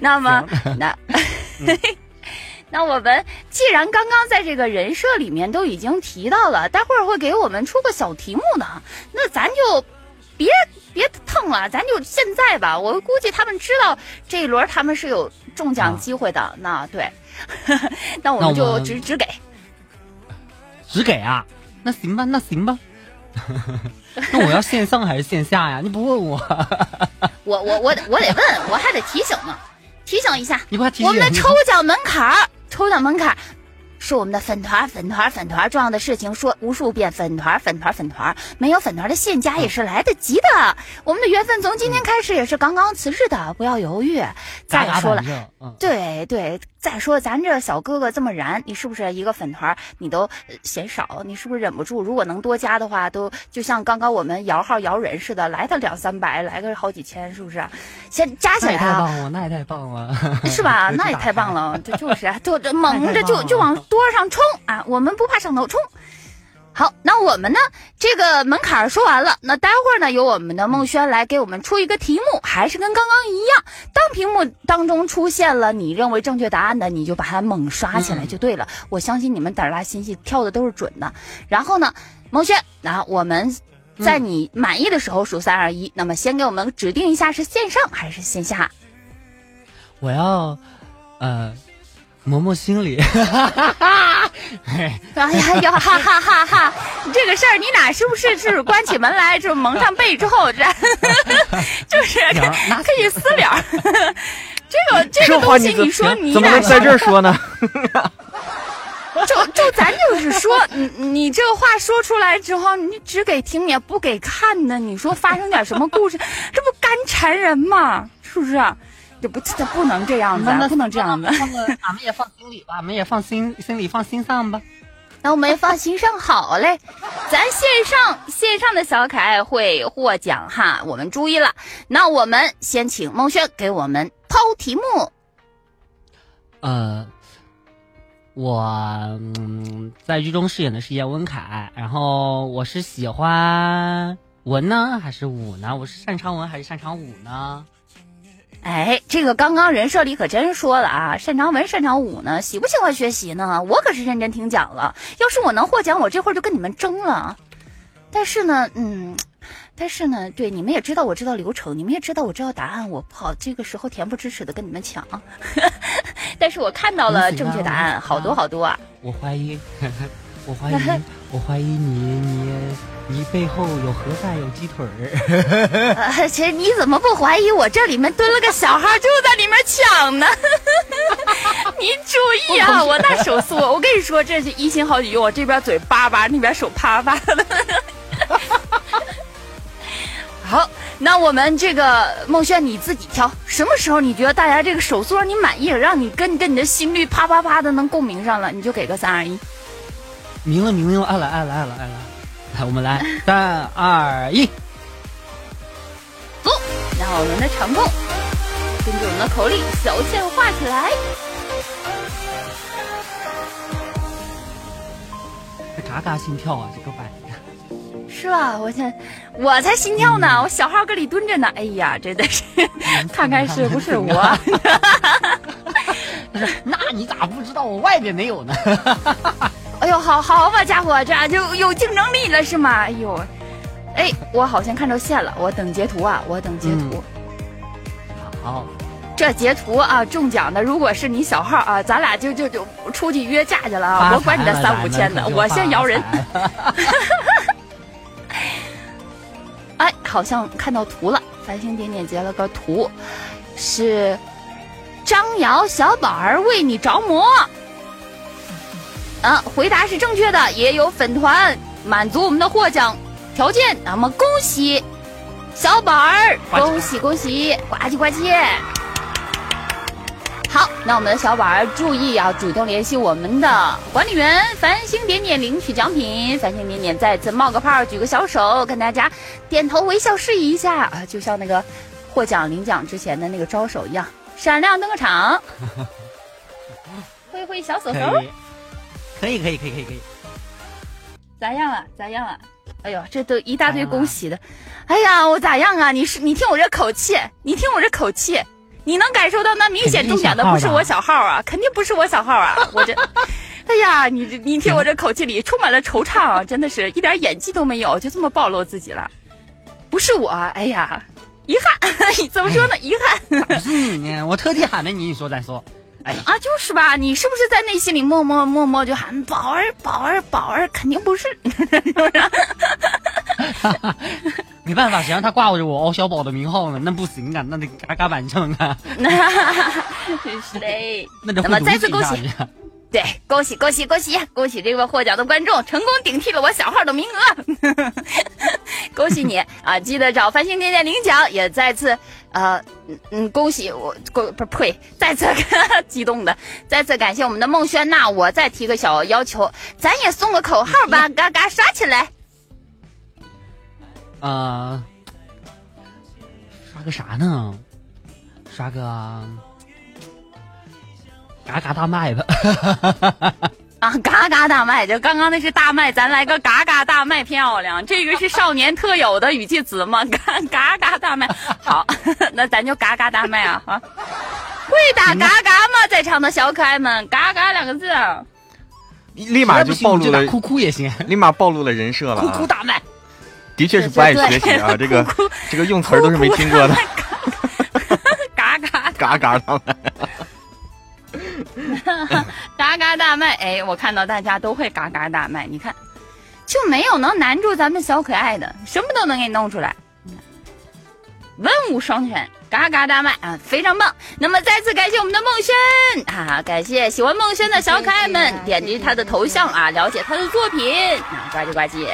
那么那。那我们既然刚刚在这个人设里面都已经提到了，待会儿会给我们出个小题目呢，那咱就别别蹭了，咱就现在吧。我估计他们知道这一轮他们是有中奖机会的，那对，*laughs* 那我们就只只给。只给啊？那行吧，那行吧。*laughs* 那我要线上还是线下呀？你不问我，我我我得我得问，我还得提醒呢，提醒一下，你不提醒我们的抽奖门槛儿，抽奖门槛是我们的粉团粉团粉团重要的事情，说无数遍粉团粉团粉团，没有粉团的现加也是来得及的。我们的缘分从今天开始也是刚刚辞职的，不要犹豫。再说了对对，再说咱这小哥哥这么燃，你是不是一个粉团你都呃嫌少？你是不是忍不住？如果能多加的话，都就像刚刚我们摇号摇人似的，来个两三百，来个好几千，是不是？先加起来啊太！棒了，那也太棒了，*laughs* 是吧？*laughs* 那也太棒了，这就是啊，就这猛着就就往多上冲啊！我们不怕上头冲。好，那我们呢？这个门槛儿说完了，那待会儿呢，由我们的孟轩来给我们出一个题目，还是跟刚刚一样。当屏幕当中出现了你认为正确答案的，你就把它猛刷起来就对了。我相信你们胆儿大心细，跳的都是准的。然后呢，孟轩，那我们在你满意的时候数三二一，那么先给我们指定一下是线上还是线下。我要，呃，磨磨心里。*laughs* 哎呀呀，哈哈哈哈！这个事儿你俩是不是是关起门来就蒙上被之后，这 *laughs* 就是可以私了？*laughs* 这个这个东西，你说你怎么能在这儿说呢？就就咱就是说，你你这个话说出来之后，你只给听也不给看呢。你说发生点什么故事，这不干缠人吗？是不是？这不这不能这样子，不能这样子。放个，俺们也放心里吧，俺们也放心心里放心上吧。那我们也放心上好嘞，咱线上线上的小可爱会获奖哈，我们注意了。那我们先请孟轩给我们抛题目。呃，我、嗯、在剧中饰演的是叶文凯，然后我是喜欢文呢还是武呢？我是擅长文还是擅长武呢？哎，这个刚刚人设里可真说了啊，擅长文擅长武呢，喜不喜欢学习呢？我可是认真听讲了，要是我能获奖，我这会儿就跟你们争了。但是呢，嗯，但是呢，对你们也知道，我知道流程，你们也知道我知道答案，我不好这个时候恬不知耻的跟你们抢。*laughs* 但是我看到了正确答案，好多好多啊！我怀疑，*laughs* 我怀疑，我怀疑你你你背后有盒饭有鸡腿儿。呃，*laughs* 其实你怎么不怀疑我这里面蹲了个小号就在里面抢呢？*laughs* 你注意啊，我那手速，我跟你说，这是一心好几用，我这边嘴叭叭，那边手啪啪的。*laughs* 好，那我们这个孟轩你自己挑，什么时候你觉得大家这个手速让你满意了，让你跟跟你的心率啪啪啪的能共鸣上了，你就给个三二一。明了明了，爱了爱了爱了爱了，来我们来三二一，走！然后我们的长控跟着我们的口令小线画起来。这嘎嘎心跳啊，这个玩意儿。是吧？我现我才心跳呢，我小号搁里蹲着呢。哎呀，真的是，看看是不是我？不是，*laughs* *laughs* 那你咋不知道我外边没有呢？哎呦，好好吧，家伙，这就有竞争力了是吗？哎呦，哎，我好像看着线了，我等截图啊，我等截图。好，这截图啊，中奖的如果是你小号啊，咱俩就就就出去约架去了啊！我管你那三五千的，我先摇人。*laughs* 哎，好像看到图了，繁星点点截了个图，是张瑶小宝儿为你着魔。啊，回答是正确的，也有粉团满足我们的获奖条件。那么恭喜小宝儿，恭喜恭喜，呱唧呱唧。好，那我们的小宝儿注意啊，主动联系我们的管理员繁星点点领取奖品。繁星点点再次冒个泡，举个小手，跟大家点头微笑示意一下啊，就像那个获奖领奖之前的那个招手一样，闪亮登个场，挥挥小手手。可以可以可以可以可以，咋样啊？咋样啊？哎呦，这都一大堆恭喜的。哎呀，我咋样啊？你是你听我这口气，你听我这口气，你能感受到那明显中奖的不是我小号啊，肯定不是我小号啊！我这，*laughs* 哎呀，你这你听我这口气里充满了惆怅啊，真的是一点演技都没有，就这么暴露自己了。不是我，哎呀，遗憾，*laughs* 怎么说呢？遗憾。不是你呢，我特地喊的你，你说再说。哎啊，就是吧？你是不是在内心里默默默默就喊宝儿宝儿宝儿？肯定不是，是不是？*laughs* 没办法，谁让他挂着我敖小宝的名号呢？那不行啊，那得嘎嘎板正啊。*laughs* 是嘞。那得那么再次恭喜，对，恭喜恭喜恭喜恭喜这位获奖的观众成功顶替了我小号的名额，*laughs* 恭喜你啊！记得找繁星点点领奖，也再次呃嗯嗯恭喜我恭不呸，再次激动的再次感谢我们的孟轩娜，我再提个小要求，咱也送个口号吧，嘎嘎刷起来。呃，刷个啥呢？刷个嘎嘎大麦子。*laughs* 啊，嘎嘎大麦，就刚刚那是大麦，咱来个嘎嘎大麦漂亮，这个是少年特有的语气词吗？嘎嘎嘎大麦，好，*laughs* 那咱就嘎嘎大麦啊啊！会打嘎嘎吗？在场的小可爱们，嘎嘎两个字，立马就暴露了，哭哭也行，立马暴露了人设了、啊。哭哭大麦，的确是不爱学习啊，这个这个用词都是没听过的。嘎 *laughs* 嘎嘎嘎大麦。*laughs* 嘎嘎大卖，哎，我看到大家都会嘎嘎大卖，你看，就没有能难住咱们小可爱的，什么都能给你弄出来，文武双全，嘎嘎大卖啊，非常棒。那么再次感谢我们的梦轩啊，感谢喜欢梦轩的小可爱们，点击他的头像啊，了解他的作品啊，呱唧呱唧。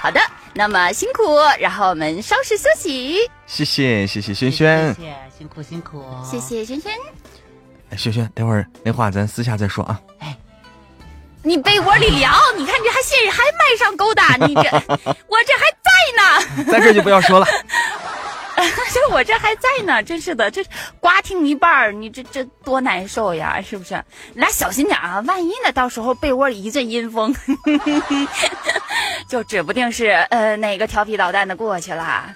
好的，那么辛苦，然后我们稍事休息。谢谢谢谢轩轩，谢谢辛苦辛苦，谢谢轩轩。哎，轩轩，等会儿那话咱私下再说啊。哎，你被窝里聊，*laughs* 你看这还现还卖上勾搭，你这我这还在呢，*laughs* 在这就不要说了。*laughs* 这我这还在呢，真是的，这瓜听一半儿，你这这多难受呀，是不是？你俩小心点啊，万一呢，到时候被窝里一阵阴风，就指不定是呃哪个调皮捣蛋的过去了。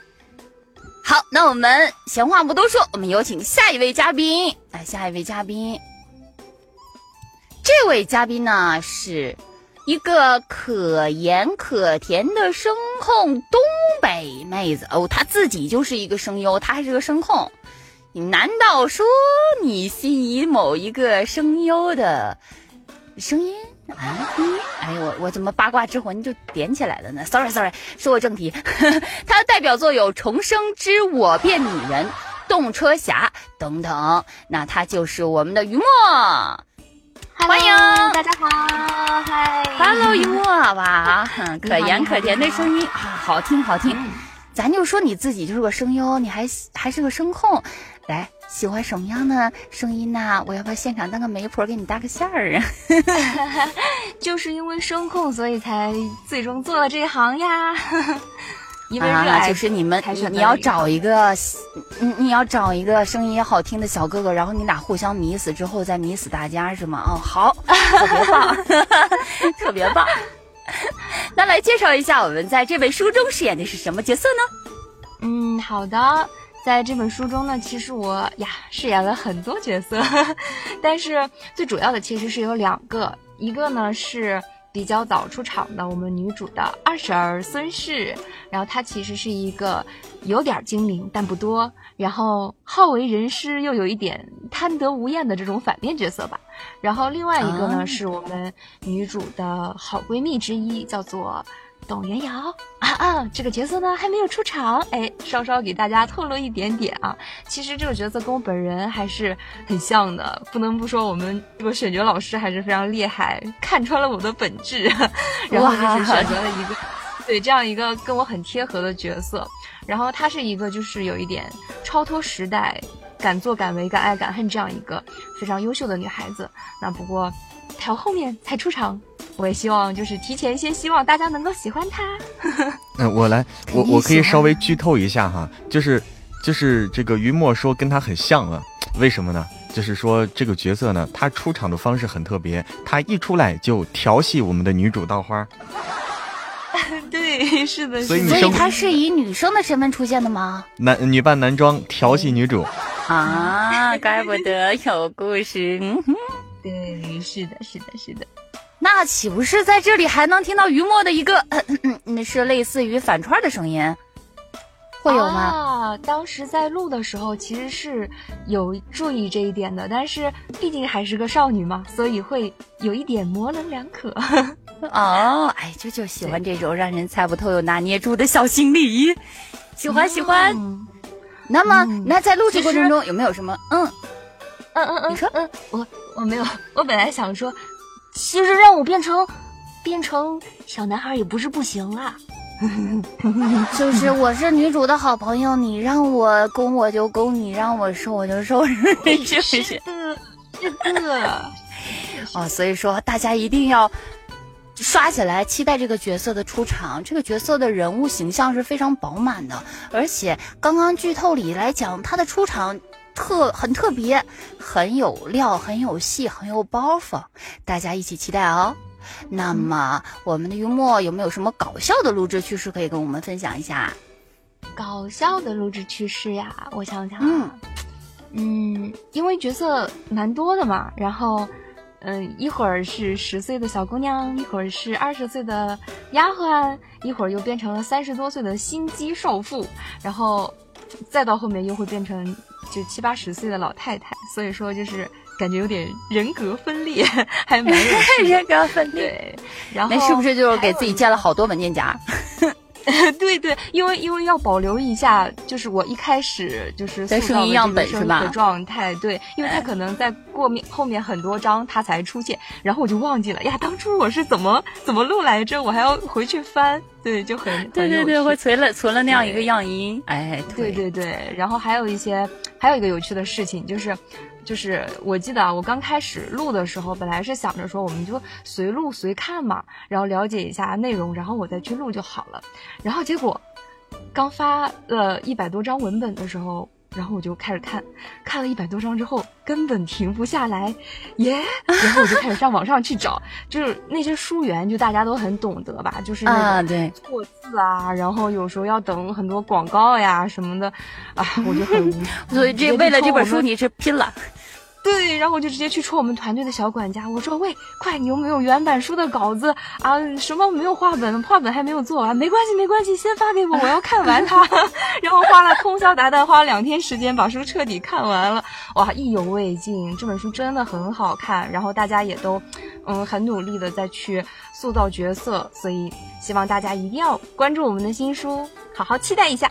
好，那我们闲话不多说，我们有请下一位嘉宾。来，下一位嘉宾，这位嘉宾呢是一个可盐可甜的声控东北妹子哦，她自己就是一个声优，她还是个声控。你难道说你心仪某一个声优的声音啊？哎我我怎么八卦之魂就点起来了呢？Sorry Sorry，说回正题，*laughs* 他的代表作有《重生之我变女人》《动车侠》等等。那他就是我们的于墨，欢迎大家好，嗨，Hello 于墨，哇，*laughs* 可盐可甜的声音啊，好听好听。咱就说你自己就是个声优，你还还是个声控，来。喜欢什么样的声音呢？我要不要现场当个媒婆给你搭个线儿啊？*laughs* 就是因为声控，所以才最终做了这一行呀。*laughs* 因为热啊，爱，就是你们，你你要找一个，你你要找一个声音好听的小哥哥，然后你俩互相迷死之后再迷死大家是吗？哦，好，特别棒，*laughs* 特别棒。那来介绍一下我们在这本书中饰演的是什么角色呢？嗯，好的。在这本书中呢，其实我呀饰演了很多角色，*laughs* 但是最主要的其实是有两个，一个呢是比较早出场的我们女主的二婶儿孙氏，然后她其实是一个有点精明但不多，然后好为人师又有一点贪得无厌的这种反面角色吧。然后另外一个呢、啊是我们女主的好闺蜜之一，叫做。董元瑶啊啊，这个角色呢还没有出场，哎，稍稍给大家透露一点点啊。其实这个角色跟我本人还是很像的，不能不说我们这个选角老师还是非常厉害，看穿了我的本质，*laughs* 然后就是选择了一个对这样一个跟我很贴合的角色。然后她是一个就是有一点超脱时代，敢作敢为、敢爱敢恨这样一个非常优秀的女孩子。那不过她后面才出场。我也希望就是提前先希望大家能够喜欢他。*laughs* 那、呃、我来，我我可以稍微剧透一下哈，就是就是这个于墨说跟他很像啊，为什么呢？就是说这个角色呢，他出场的方式很特别，他一出来就调戏我们的女主稻花。*laughs* 对，是的，所以所以他是以女生的身份出现的吗？男女扮男装调戏女主啊，怪不得有故事。嗯哼，对，是的，是的，是的。那岂不是在这里还能听到于墨的一个，那是类似于反串的声音，会有吗？啊，当时在录的时候其实是有注意这一点的，但是毕竟还是个少女嘛，所以会有一点模棱两可。哦，哎，就就喜欢这种让人猜不透又拿捏住的小心理，喜欢喜欢。那么，那在录制过程中有没有什么？嗯嗯嗯嗯，你说，嗯，我我没有，我本来想说。其实让我变成变成小男孩也不是不行啦，*laughs* 就是我是女主的好朋友，你让我攻我就攻，你让我受我就受，*laughs* 是不是？是的，是的。*laughs* 哦，所以说大家一定要刷起来，期待这个角色的出场。这个角色的人物形象是非常饱满的，而且刚刚剧透里来讲，他的出场。特很特别，很有料，很有戏，很有包袱，大家一起期待哦。那么我们的于墨有没有什么搞笑的录制趣事可以跟我们分享一下？搞笑的录制趣事呀，我想想嗯啊，嗯，因为角色蛮多的嘛，然后，嗯，一会儿是十岁的小姑娘，一会儿是二十岁的丫鬟，一会儿又变成了三十多岁的心机少妇，然后再到后面又会变成就七八十岁的老太太，所以说就是感觉有点人格分裂，还蛮有 *laughs* 人格分裂，对，然后那是不是就是给自己建了好多文件夹？*laughs* *laughs* 对对，因为因为要保留一下，就是我一开始就是塑造声音样本是吧状态，对，因为他可能在过面后面很多章他才出现，然后我就忘记了呀，当初我是怎么怎么录来着，我还要回去翻，对，就很对对对，会存了存了那样一个对。样音，哎，对对对，然后还有一些，还有一个有趣的事情就是，就是我记得啊，我刚开始录的时候，本来是想着说我们就随录随看嘛，然后了解一下内容，然后我再去录就好了。然后结果刚发了一百多张文本的时候，然后我就开始看，看了一百多张之后根本停不下来，耶！*laughs* 然后我就开始上网上去找，就是那些书源，就大家都很懂得吧，就是啊，对，错字啊，然后有时候要等很多广告呀什么的，啊，我就很无 *laughs* 所以这为了这本书。你是拼了。对，然后我就直接去戳我们团队的小管家，我说：“喂，快，你有没有原版书的稿子啊？什么没有画本，画本还没有做完，没关系，没关系，先发给我，我要看完它。*laughs* ”然后花了通宵达旦，花了两天时间把书彻底看完了，哇，意犹未尽。这本书真的很好看，然后大家也都，嗯，很努力的在去塑造角色，所以希望大家一定要关注我们的新书，好好期待一下。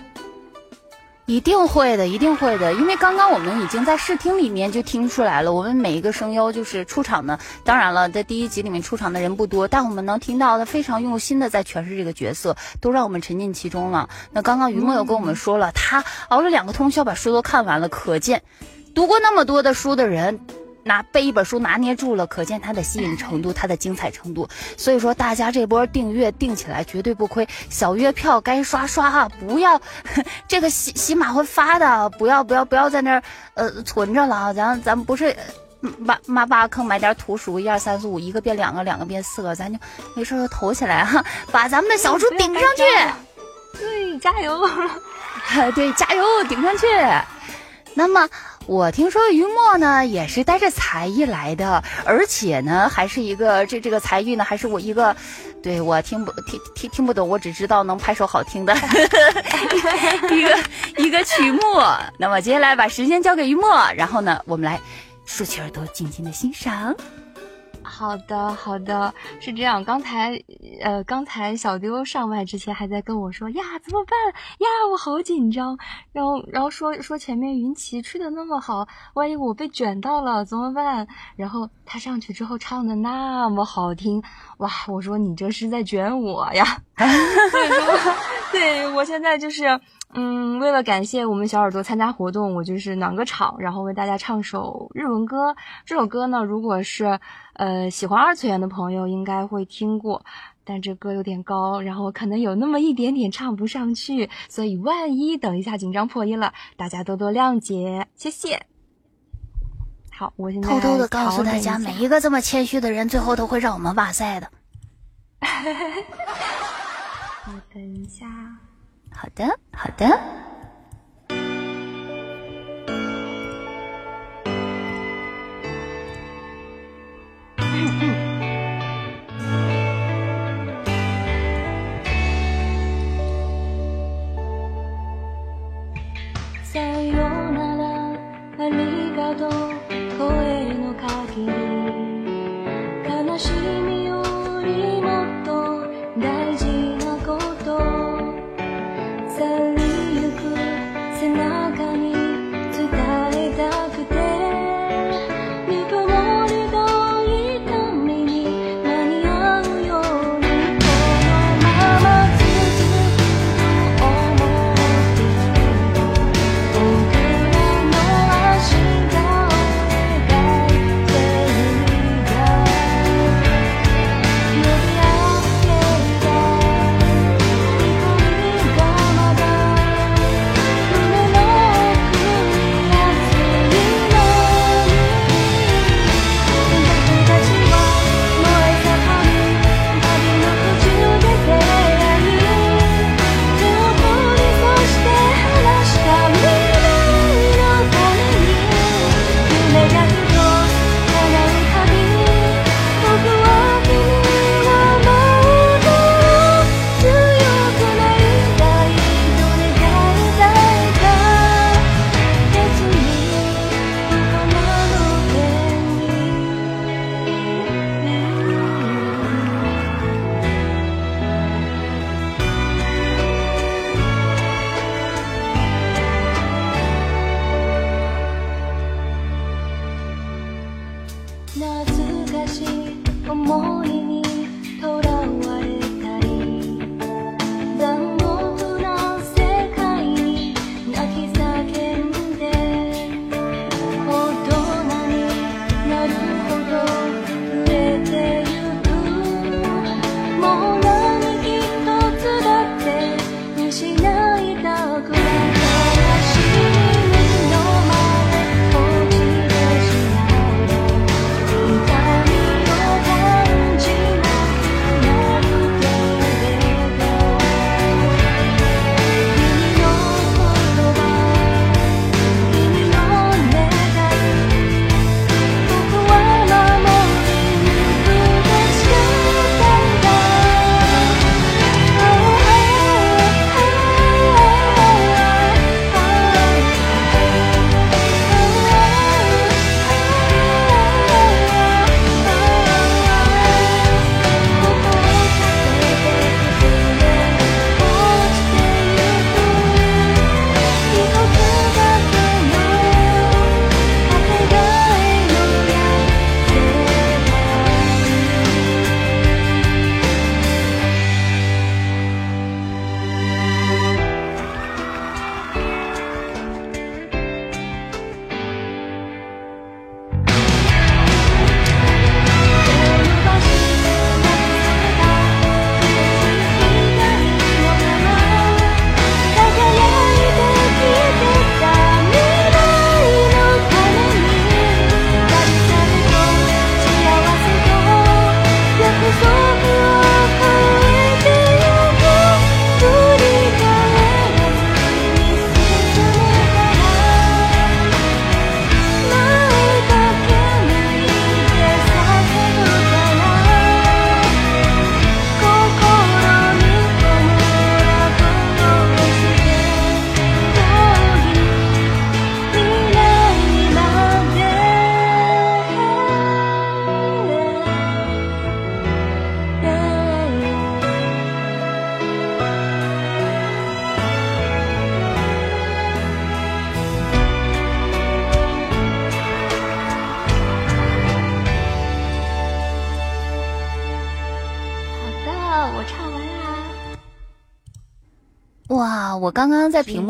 一定会的，一定会的，因为刚刚我们已经在试听里面就听出来了，我们每一个声优就是出场的，当然了，在第一集里面出场的人不多，但我们能听到他非常用心的在诠释这个角色，都让我们沉浸其中了。那刚刚于梦又跟我们说了，他熬了两个通宵把书都看完了，可见读过那么多的书的人。拿被一本书拿捏住了，可见它的吸引程度，它的精彩程度。所以说，大家这波订阅订起来绝对不亏，小月票该刷刷啊！不要 *laughs* 这个喜喜马会发的，不要不要不要在那儿呃存着了啊！咱咱不是嗯挖挖挖坑买点土鼠，一二三四五，一个变两个，两个变四个，咱就没事就投起来哈、把咱们的小猪顶上去。对，加油！*laughs* 对，加油，顶上去。那么我听说于墨呢也是带着才艺来的，而且呢还是一个这这个才艺呢还是我一个，对我听不听听听不懂，我只知道能拍手好听的 *laughs* 一个一个曲目。那么接下来把时间交给于墨，然后呢我们来竖起耳朵静静的欣赏。好的，好的，是这样。刚才，呃，刚才小丢上麦之前还在跟我说呀，怎么办呀？我好紧张。然后，然后说说前面云奇吹的那么好，万一我被卷到了怎么办？然后他上去之后唱的那么好听，哇！我说你这是在卷我呀。*laughs* 所以说，*laughs* 对我现在就是。嗯，为了感谢我们小耳朵参加活动，我就是暖个场，然后为大家唱首日文歌。这首歌呢，如果是呃喜欢二次元的朋友，应该会听过，但这歌有点高，然后可能有那么一点点唱不上去，所以万一等一下紧张破音了，大家多多谅解，谢谢。好，我现在偷偷的告诉大家，每一个这么谦虚的人，最后都会让我们哇塞的。我等一下。好的，好的。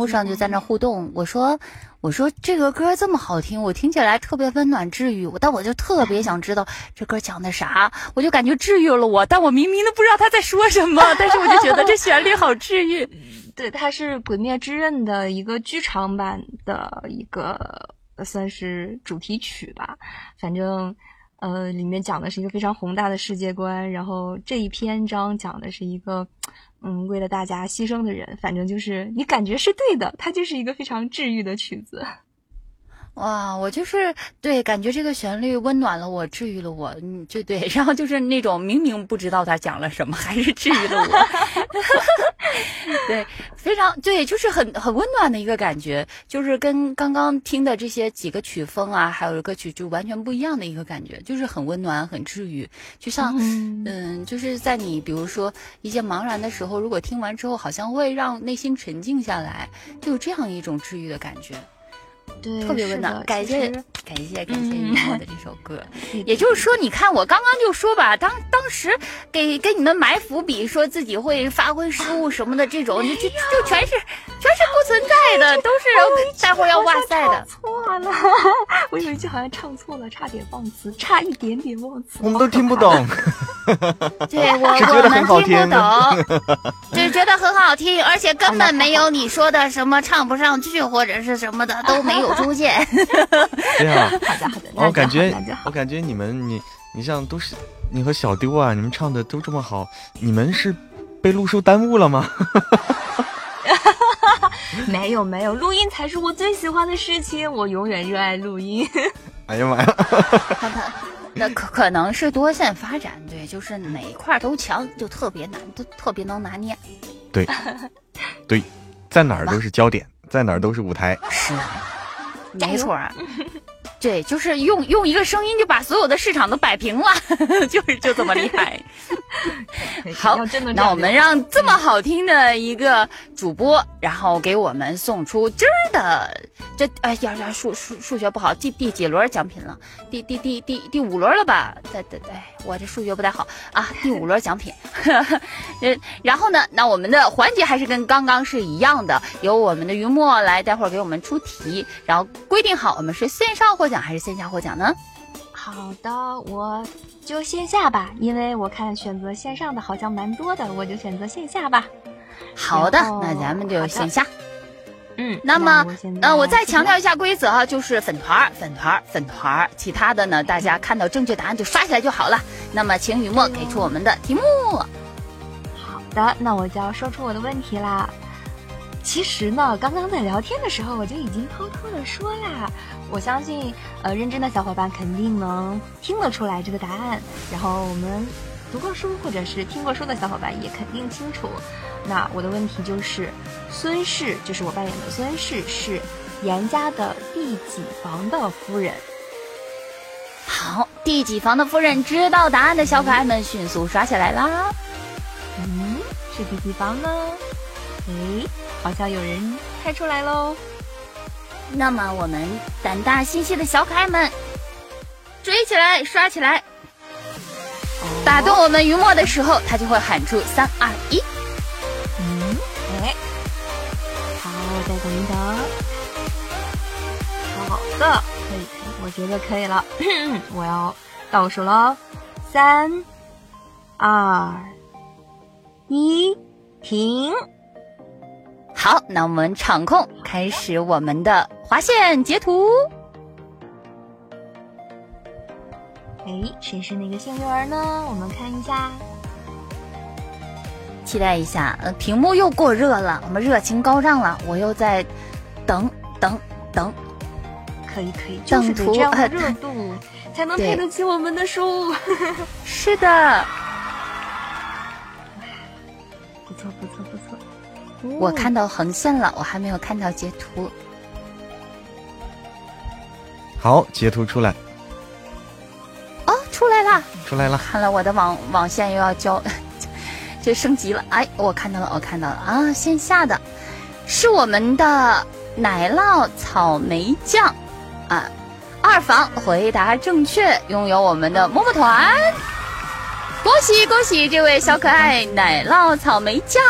上就在那互动，我说我说这个歌这么好听，我听起来特别温暖治愈，我但我就特别想知道这歌讲的啥，我就感觉治愈了我，但我明明都不知道他在说什么，但是我就觉得这旋律好治愈。*laughs* 对，它是《鬼灭之刃》的一个剧场版的一个算是主题曲吧，反正。呃，里面讲的是一个非常宏大的世界观，然后这一篇章讲的是一个，嗯，为了大家牺牲的人，反正就是你感觉是对的，它就是一个非常治愈的曲子。哇，我就是对，感觉这个旋律温暖了我，治愈了我，嗯，就对，*laughs* 然后就是那种明明不知道他讲了什么，还是治愈了我，*laughs* 对，非常对，就是很很温暖的一个感觉，就是跟刚刚听的这些几个曲风啊，还有歌曲就完全不一样的一个感觉，就是很温暖，很治愈，就像嗯。嗯，就是在你比如说一些茫然的时候，如果听完之后，好像会让内心沉静下来，就有这样一种治愈的感觉。对，特别温暖，感谢感谢感谢雨墨的这首歌。*laughs* 也就是说，你看我刚刚就说吧，当当时给给你们埋伏笔，说自己会发挥失误什么的这种，就就就全是全是不存在的，*laughs* 都是待会儿要哇塞的。错了，*laughs* 我有一句好像唱错了，差点忘词，差一点点忘词。我们都听不懂。对我只觉得我们很好听听不懂，只觉得很好听，而且根本没有你说的什么唱不上去或者是什么的都没有出现。对啊，好 *laughs* 的好的，我感觉我感觉你们你你像都是你和小丢啊，你们唱的都这么好，你们是被录书耽误了吗？*laughs* 没有没有，录音才是我最喜欢的事情，我永远热爱录音。哎呀妈呀！*laughs* 那可可能是多线发展，对，就是哪一块都强，就特别难，都特别能拿捏。对，对，在哪儿都是焦点，在哪儿都是舞台。是，没错儿。*laughs* 对，就是用用一个声音就把所有的市场都摆平了，*laughs* 就是就这么厉害。*laughs* 好那我们让这么好听的一个主播，然后给我们送出今儿的这哎呀呀数数数学不好，第第几轮奖品了？第第第第第五轮了吧？对对对，我这数学不太好啊，第五轮奖品。*laughs* 嗯，然后呢，那我们的环节还是跟刚刚是一样的，由我们的云墨来待会儿给我们出题，然后规定好我们是线上获奖还是线下获奖呢？好的，我就线下吧，因为我看选择线上的好像蛮多的，我就选择线下吧。好的，那咱们就线下。嗯，那么我，呃，我再强调一下规则啊，就是粉团儿、粉团儿、粉团儿，其他的呢，大家看到正确答案就刷起来就好了。那么，请雨墨给出我们的题目。好的，那我就要说出我的问题啦。其实呢，刚刚在聊天的时候，我就已经偷偷的说啦。我相信，呃，认真的小伙伴肯定能听得出来这个答案。然后我们读过书或者是听过书的小伙伴也肯定清楚。那我的问题就是，孙氏就是我扮演的孙氏是严家的第几房的夫人？好，第几房的夫人知道答案的小可爱们迅速刷起来啦！嗯，是第几房呢？诶，好像有人猜出来喽。那么，我们胆大心细的小可爱们，追起来，刷起来！打动我们于墨的时候，他就会喊出三二一。嗯，哎，好，再等一等。好的，可以，可以，我觉得可以了。*clears throat* 我要倒数喽，三、二、一，停。好，那我们场控开始我们的划线截图。哎，谁是那个幸运儿呢？我们看一下。期待一下，呃，屏幕又过热了，我们热情高涨了，我又在等等等，可以，可以，就是这样热度，才能配得起我们的书。*laughs* 是的，*laughs* 不错，不错。我看到横线了，我还没有看到截图。好，截图出来，哦，出来啦！出来了。看来我的网网线又要交，*laughs* 这升级了。哎，我看到了，我看到了啊！线下的是我们的奶酪草莓酱啊，二房回答正确，拥有我们的么么团。恭喜恭喜这位小可爱奶酪草莓酱，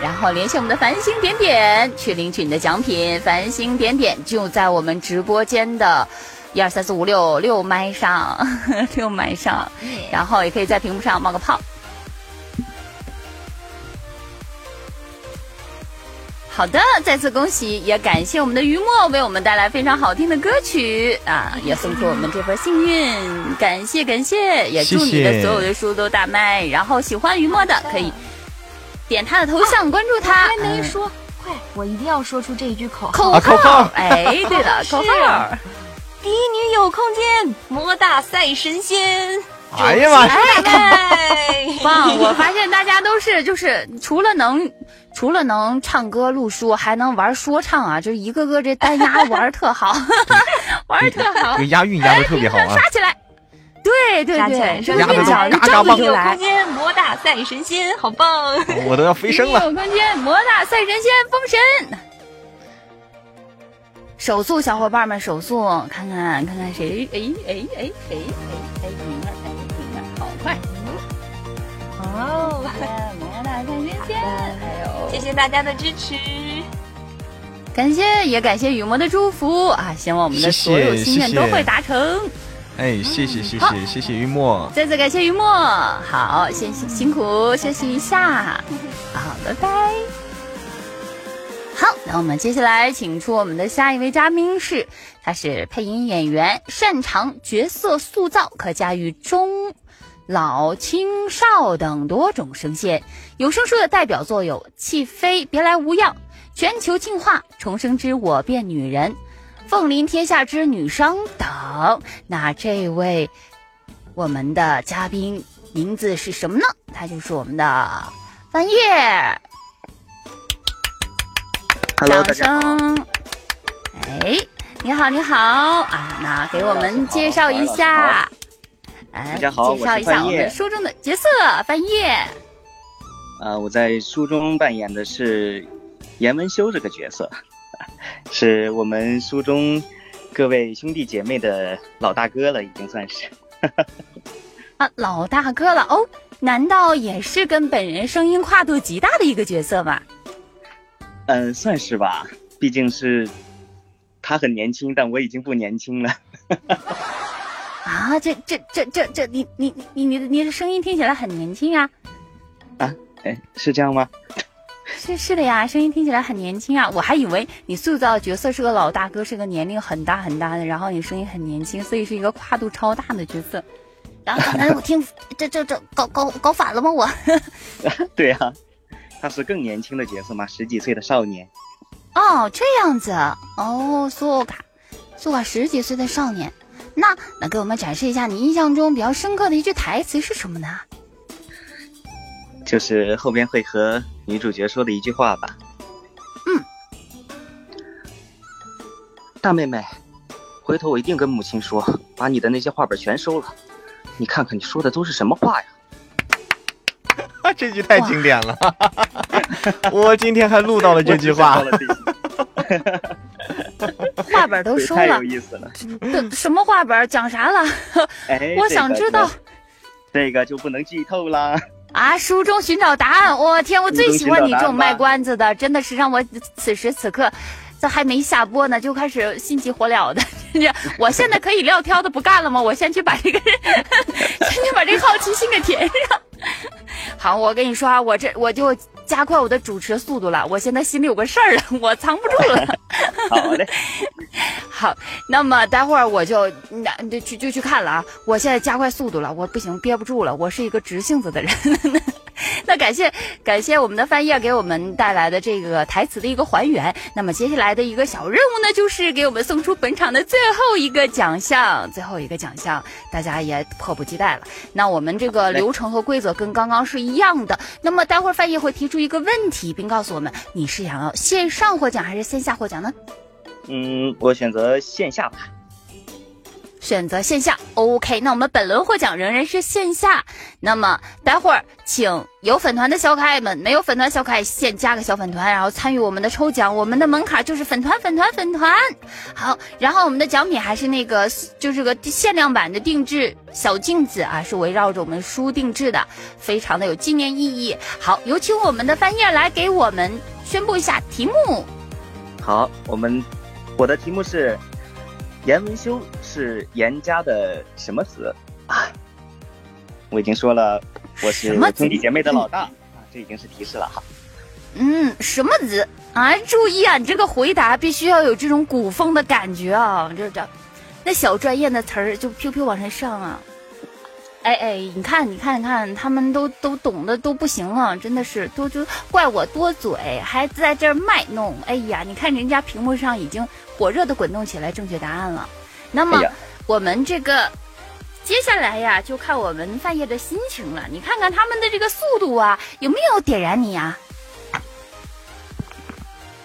然后联系我们的繁星点点去领取你的奖品。繁星点点就在我们直播间的一二三四五六六麦上，*laughs* 六麦上，然后也可以在屏幕上冒个泡。好的，再次恭喜，也感谢我们的于墨为我们带来非常好听的歌曲啊，也送出我们这份幸运，感谢感谢，也祝你的所有的书都大卖。然后喜欢于墨的可以点他的头像关注他。还没嗯说，快，我一定要说出这一句口号。口啊口号哎，对了，口号。*laughs* 敌女有空间，魔大赛神仙。哎呀妈呀！哎，棒！我发现大家都是就是除了能除了能唱歌录书，还能玩说唱啊，就是一个个这单押 *laughs* 玩儿特好，*laughs* 玩儿特好这，押韵押的特别好啊！*laughs* 刷起来！对对加起来对，这韵脚一嘎嘎棒张嘴就来有空。间，魔大赛神仙，好棒！我都要飞升了。有空间，魔大赛神仙封神。手速，小伙伴们手速，看看看看谁？哎哎哎哎哎哎，哎灵儿，好快！哦，魔大赛神仙，还有谢谢大家的支持。感谢，也感谢雨魔的祝福啊！希望我们的谢谢所有心愿谢谢都会达成。哎，谢谢谢好谢谢谢于墨，再次感谢雨墨，好，先辛苦休息一下，好，拜拜。好，那我们接下来请出我们的下一位嘉宾是，他是配音演员，擅长角色塑造，可驾驭中、老、青少等多种声线。有声书的代表作有《弃妃》《别来无恙》《全球进化》《重生之我变女人》《凤临天下之女商》等。那这位我们的嘉宾名字是什么呢？他就是我们的翻页。Hello，掌。声。哎，你好，你好啊！那给我们介绍一下，哎，大家好介绍一下我们书中的角色范晔。呃，我在书中扮演的是严文修这个角色，*laughs* 是我们书中各位兄弟姐妹的老大哥了，已经算是。*laughs* 啊，老大哥了哦，难道也是跟本人声音跨度极大的一个角色吗？嗯、算是吧，毕竟是他很年轻，但我已经不年轻了。*laughs* 啊，这这这这这，你你你你的你的声音听起来很年轻呀啊！哎，是这样吗？是是的呀，声音听起来很年轻啊！我还以为你塑造的角色是个老大哥，是个年龄很大很大的，然后你声音很年轻，所以是一个跨度超大的角色。然后刚才 *laughs* 我听这这这搞搞搞反了吗？我 *laughs* 对呀、他是更年轻的角色嘛，十几岁的少年。哦这样子哦，苏卡苏卡十几岁的少年，那那给我们展示一下你印象中比较深刻的一句台词是什么呢？就是后边会和女主角说的一句话吧。嗯。大妹妹，回头我一定跟母亲说，把你的那些画本全收了。你看看你说的都是什么话呀？*laughs* 这句太经典了，*laughs* 我今天还录到了这句话画本都收了对太有，意思了。什么画本讲啥了？哎，*laughs* 我想知道。这个就不能剧透啦。啊！书中寻找答案，我天，我最喜欢你这种卖关子的，真的是让我此时此刻，这还没下播呢，就开始心急火燎的。*laughs* 我现在可以撂挑子不干了吗？我先去把这个，*laughs* 先去把这个好奇心给填上。好，我跟你说啊，我这我就加快我的主持速度了。我现在心里有个事儿了，*laughs* 我藏不住了。*laughs* 好嘞，*laughs* 好，那么待会儿我就那就去就去看了啊！我现在加快速度了，我不行，憋不住了，我是一个直性子的人。*laughs* 那感谢感谢我们的翻页给我们带来的这个台词的一个还原。那么接下来的一个小任务呢，就是给我们送出本场的最后一个奖项，最后一个奖项，大家也迫不及待了。那我们这个流程和规则跟刚刚是一样的。那么待会儿翻译会提出一个问题，并告诉我们你是想要线上获奖还是线下获奖呢？嗯，我选择线下吧。选择线下，OK。那我们本轮获奖仍然是线下。那么待会儿，请有粉团的小可爱们，没有粉团小可爱先加个小粉团，然后参与我们的抽奖。我们的门槛就是粉团，粉团，粉团。好，然后我们的奖品还是那个，就是个限量版的定制小镜子啊，是围绕着我们书定制的，非常的有纪念意义。好，有请我们的翻页来给我们宣布一下题目。好，我们我的题目是严文修是严家的什么子啊？我已经说了，我是什么兄弟姐妹的老大啊，这已经是提示了哈。嗯，什么子啊？注意啊，你这个回答必须要有这种古风的感觉啊！这这，那小专业的词儿就飘飘往上上啊！哎哎，你看，你看，你看，他们都都懂得都不行了，真的是都就怪我多嘴，还在这儿卖弄。哎呀，你看人家屏幕上已经火热的滚动起来正确答案了。那么、哎我们这个接下来呀，就看我们范爷的心情了。你看看他们的这个速度啊，有没有点燃你啊？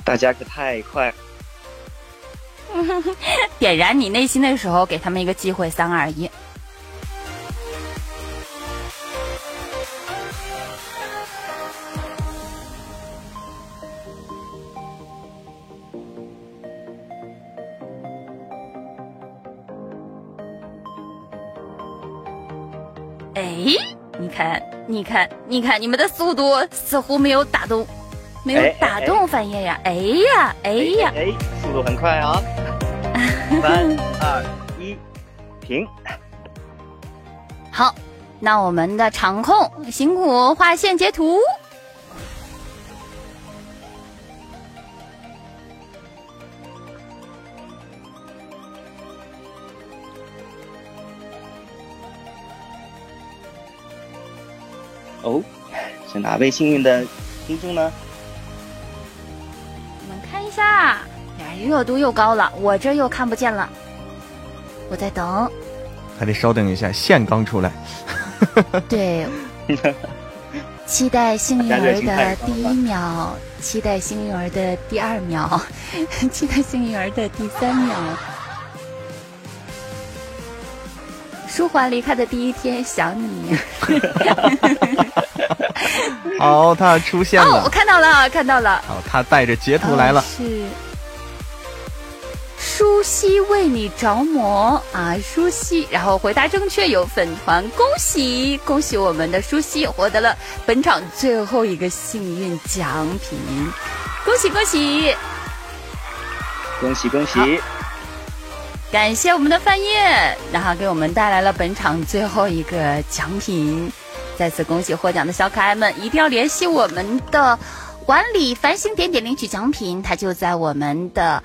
大家可太快，*laughs* 点燃你内心的时候，给他们一个机会，三二一。你看，你看，你看，你们的速度似乎没有打动，没有哎哎打动范爷呀！哎呀，哎呀，哎，速度很快啊！*laughs* 三二一，停。好，那我们的场控辛苦画线截图。哦，是哪位幸运的听众呢？我们看一下，哎，热度又高了，我这又看不见了，我在等。还得稍等一下，线刚出来。对，*laughs* 期待幸运儿的第一秒，期待幸运儿的第二秒，*laughs* 期待幸运儿的第三秒。舒缓离开的第一天，想你。*laughs* 好，他出现了哦，我。看到了，看到了。好，他带着截图来了哦。是舒西为你着魔啊，舒西，然后回答正确有粉团，恭喜恭喜我们的舒西获得了本场最后一个幸运奖品，恭喜恭喜！恭喜恭喜！感谢我们的范叶，然后给我们带来了本场最后一个奖品。再次恭喜获奖的小可爱们，一定要联系我们的管理繁星点点领取奖品，它就在我们的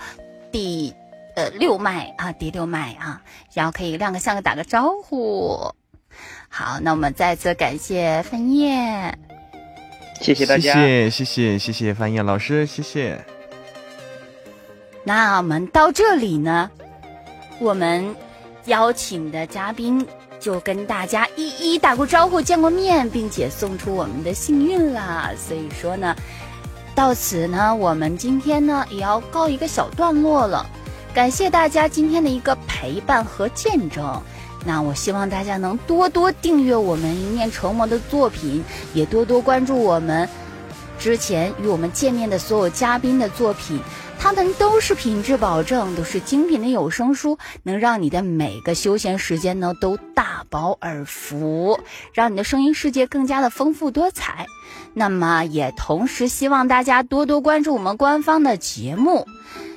第呃六麦啊，第六麦啊，然后可以亮个相个打个招呼。好，那我们再次感谢范叶，谢谢谢大家。谢谢谢谢谢范叶老师，谢谢。那我们到这里呢，我们邀请的嘉宾就跟大家一一打过招呼、见过面，并且送出我们的幸运啦。所以说呢，到此呢，我们今天呢也要告一个小段落了。感谢大家今天的一个陪伴和见证。那我希望大家能多多订阅我们一念成魔的作品，也多多关注我们之前与我们见面的所有嘉宾的作品。他们都是品质保证，都是精品的有声书，能让你的每个休闲时间呢都大饱耳福，让你的声音世界更加的丰富多彩。那么也同时希望大家多多关注我们官方的节目。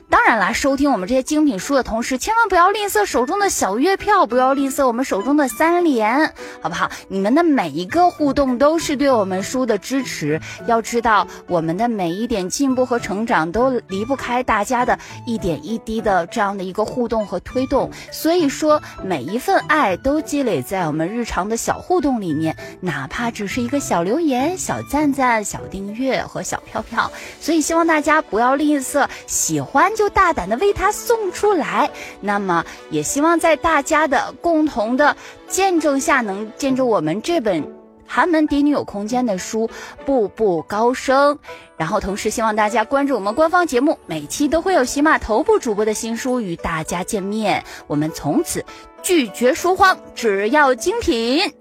当然啦，收听我们这些精品书的同时，千万不要吝啬手中的小月票，不要吝啬我们手中的三连，好不好？你们的每一个互动都是对我们书的支持。要知道，我们的每一点进步和成长都离不开大家的一点一滴的这样的一个互动和推动。所以说，每一份爱都积累在我们日常的小互动里面，哪怕只是一个小留言、小赞赞、小订阅和小票票。所以希望大家不要吝啬，喜欢就大胆的为他送出来。那么也希望在大家的共同的见证下，能见证我们这本。寒门嫡女有空间的书步步高升，然后同时希望大家关注我们官方节目，每期都会有喜马头部主播的新书与大家见面。我们从此拒绝说谎，只要精品。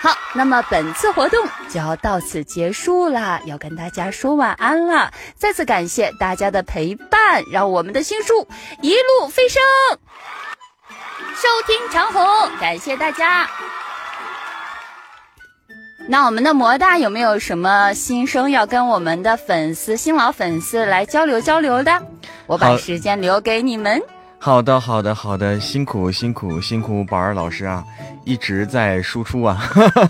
好，那么本次活动就要到此结束啦，要跟大家说晚安了。再次感谢大家的陪伴，让我们的新书一路飞升，收听长虹，感谢大家。那我们的魔大有没有什么新生要跟我们的粉丝、新老粉丝来交流交流的？我把时间留给你们。好的，好的，好的，辛苦辛苦辛苦宝儿老师啊，一直在输出啊，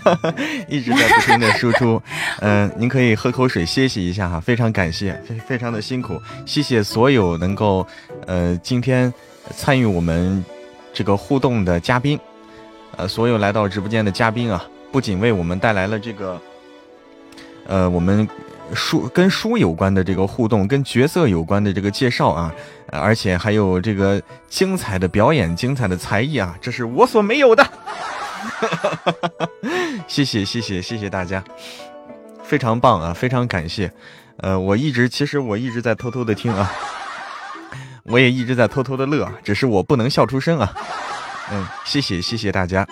*laughs* 一直在不停的输出。嗯、*laughs* 您可以喝口水歇息一下哈，非常感谢，非非常的辛苦，谢谢所有能够呃今天参与我们这个互动的嘉宾，呃，所有来到直播间的嘉宾啊，不仅为我们带来了这个呃我们书跟书有关的这个互动，跟角色有关的这个介绍啊。而且还有这个精彩的表演、精彩的才艺啊，这是我所没有的。*laughs* 谢谢谢谢谢谢大家，非常棒啊，非常感谢。呃，我一直其实我一直在偷偷的听啊，我也一直在偷偷的乐，只是我不能笑出声啊。嗯，谢谢谢谢大家。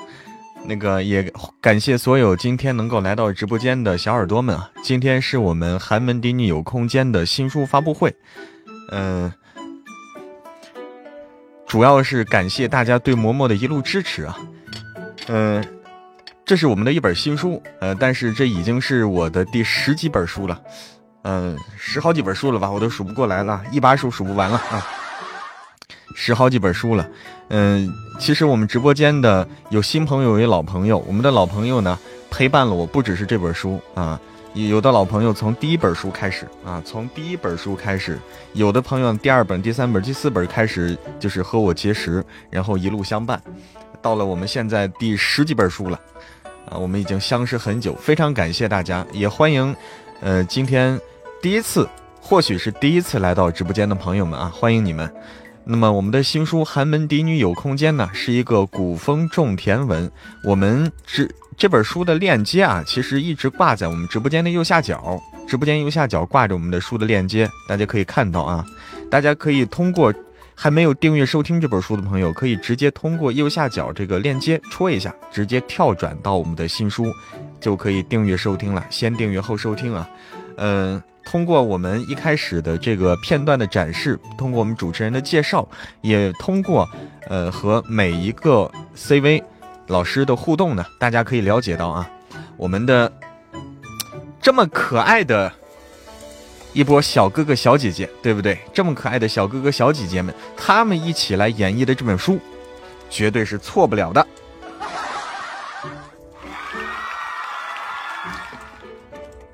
那个也感谢所有今天能够来到直播间的小耳朵们啊！今天是我们寒门嫡女有空间的新书发布会，嗯、主要是感谢大家对嬷嬷的一路支持啊，嗯、这是我们的一本新书，呃，但是这已经是我的第十几本书了，嗯、十好几本书了吧，我都数不过来了，一把数数不完了啊，十好几本书了，嗯、其实我们直播间的有新朋友，有老朋友，我们的老朋友呢陪伴了我不只是这本书啊。有的老朋友从第一本书开始啊，从第一本书开始，有的朋友第二本、第三本、第四本开始就是和我结识，然后一路相伴，到了我们现在第十几本书了，啊，我们已经相识很久，非常感谢大家，也欢迎，呃，今天第一次，或许是第一次来到直播间的朋友们啊，欢迎你们。那么我们的新书《寒门嫡女有空间》呢，是一个古风种田文。我们直这本书的链接啊，其实一直挂在我们直播间的右下角，直播间右下角挂着我们的书的链接，大家可以看到啊。大家可以通过还没有订阅收听这本书的朋友，可以直接通过右下角这个链接戳一下，直接跳转到我们的新书，就可以订阅收听了。先订阅后收听啊，嗯、通过我们一开始的这个片段的展示，通过我们主持人的介绍，也通过呃和每一个 CV 老师的互动呢，大家可以了解到啊，我们的这么可爱的。一波小哥哥小姐姐，对不对？这么可爱的小哥哥小姐姐们，他们一起来演绎的这本书，绝对是错不了的。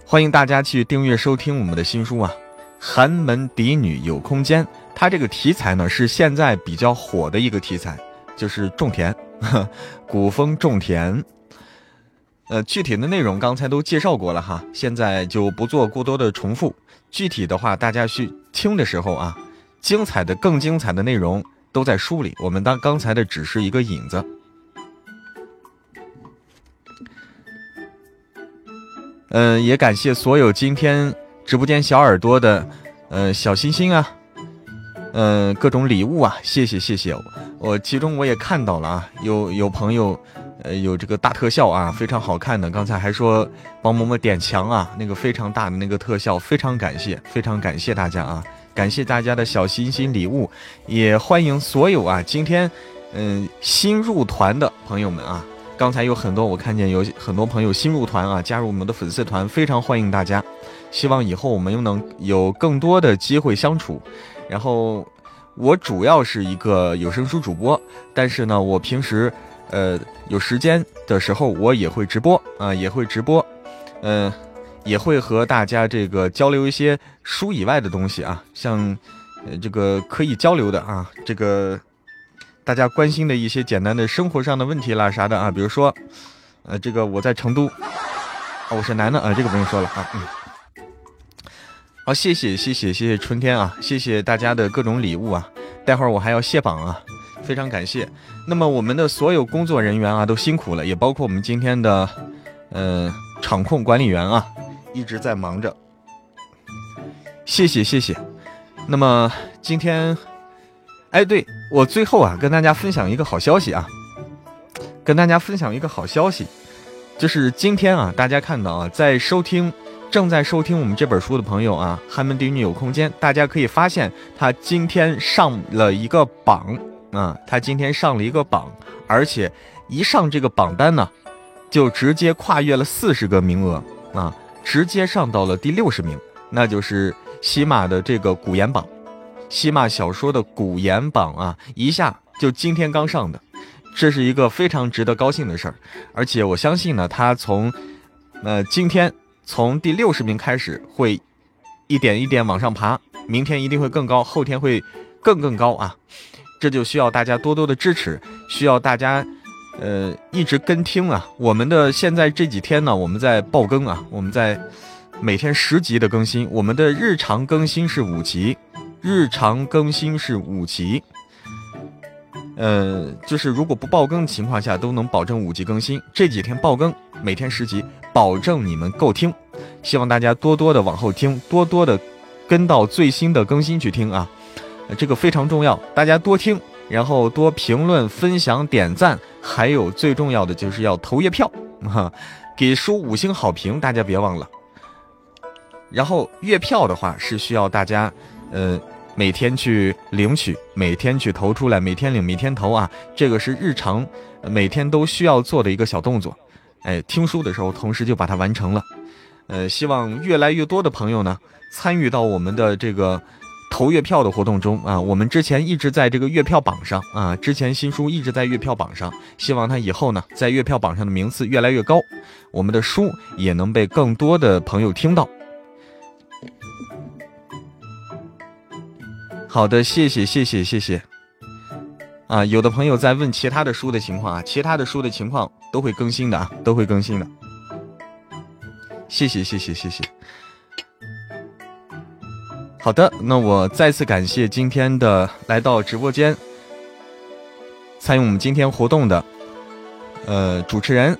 欢迎大家去订阅收听我们的新书啊，《寒门嫡女有空间》。它这个题材呢是现在比较火的一个题材，就是种田，*laughs* 古风种田。呃，具体的内容刚才都介绍过了哈，现在就不做过多的重复。具体的话，大家去听的时候啊，精彩的、更精彩的内容都在书里。我们当刚才的只是一个引子。嗯、也感谢所有今天直播间小耳朵的，呃，小心心啊，嗯、各种礼物啊，谢谢谢谢。我其中我也看到了啊，有有朋友。呃，有这个大特效啊，非常好看的。刚才还说帮嬷嬷点墙啊，那个非常大的那个特效，非常感谢，非常感谢大家啊，感谢大家的小心心礼物，也欢迎所有啊，今天嗯、新入团的朋友们啊，刚才有很多我看见有很多朋友新入团啊，加入我们的粉丝团，非常欢迎大家。希望以后我们又能有更多的机会相处。然后我主要是一个有声书主播，但是呢，我平时。呃，有时间的时候我也会直播啊、也会直播，嗯、也会和大家这个交流一些书以外的东西啊，像这个可以交流的啊，这个大家关心的一些简单的生活上的问题啦啥的啊，比如说，呃，这个我在成都，我是男的啊，这个不用说了啊，嗯。好，谢谢谢谢谢谢春天啊，谢谢大家的各种礼物啊，待会儿我还要卸榜啊。非常感谢。那么我们的所有工作人员啊，都辛苦了，也包括我们今天的，呃，场控管理员啊，一直在忙着。谢谢谢谢。那么今天，哎，对我最后啊，跟大家分享一个好消息啊，跟大家分享一个好消息，就是今天啊，大家看到啊，在收听正在收听我们这本书的朋友啊，《寒门嫡女有空间》，大家可以发现他今天上了一个榜。啊，他今天上了一个榜，而且一上这个榜单呢，就直接跨越了四十个名额啊，直接上到了第六十名，那就是喜马的这个古言榜，喜马小说的古言榜啊，一下就今天刚上的，这是一个非常值得高兴的事儿，而且我相信呢，他从呃今天从第六十名开始会一点一点往上爬，明天一定会更高，后天会更更高啊。这就需要大家多多的支持，需要大家，呃，一直跟听啊。我们的现在这几天呢，我们在爆更啊，我们在每天十集的更新，我们的日常更新是五集，日常更新是五集。呃，就是如果不爆更的情况下，都能保证五集更新。这几天爆更，每天十集，保证你们够听。希望大家多多的往后听，多多的跟到最新的更新去听啊。这个非常重要，大家多听，然后多评论、分享、点赞，还有最重要的就是要投月票，哈，给书五星好评，大家别忘了。然后月票的话是需要大家，呃，每天去领取，每天去投出来，每天领，每天投啊，这个是日常每天都需要做的一个小动作。哎，听书的时候同时就把它完成了。呃，希望越来越多的朋友呢参与到我们的这个。投月票的活动中啊，我们之前一直在这个月票榜上啊，之前新书一直在月票榜上，希望它以后呢在月票榜上的名次越来越高，我们的书也能被更多的朋友听到。好的，谢谢谢谢谢谢。啊，有的朋友在问其他的书的情况啊，其他的书的情况都会更新的啊，都会更新的。谢谢谢谢谢谢。好的，那我再次感谢今天的来到直播间参与我们今天活动的，呃，主持人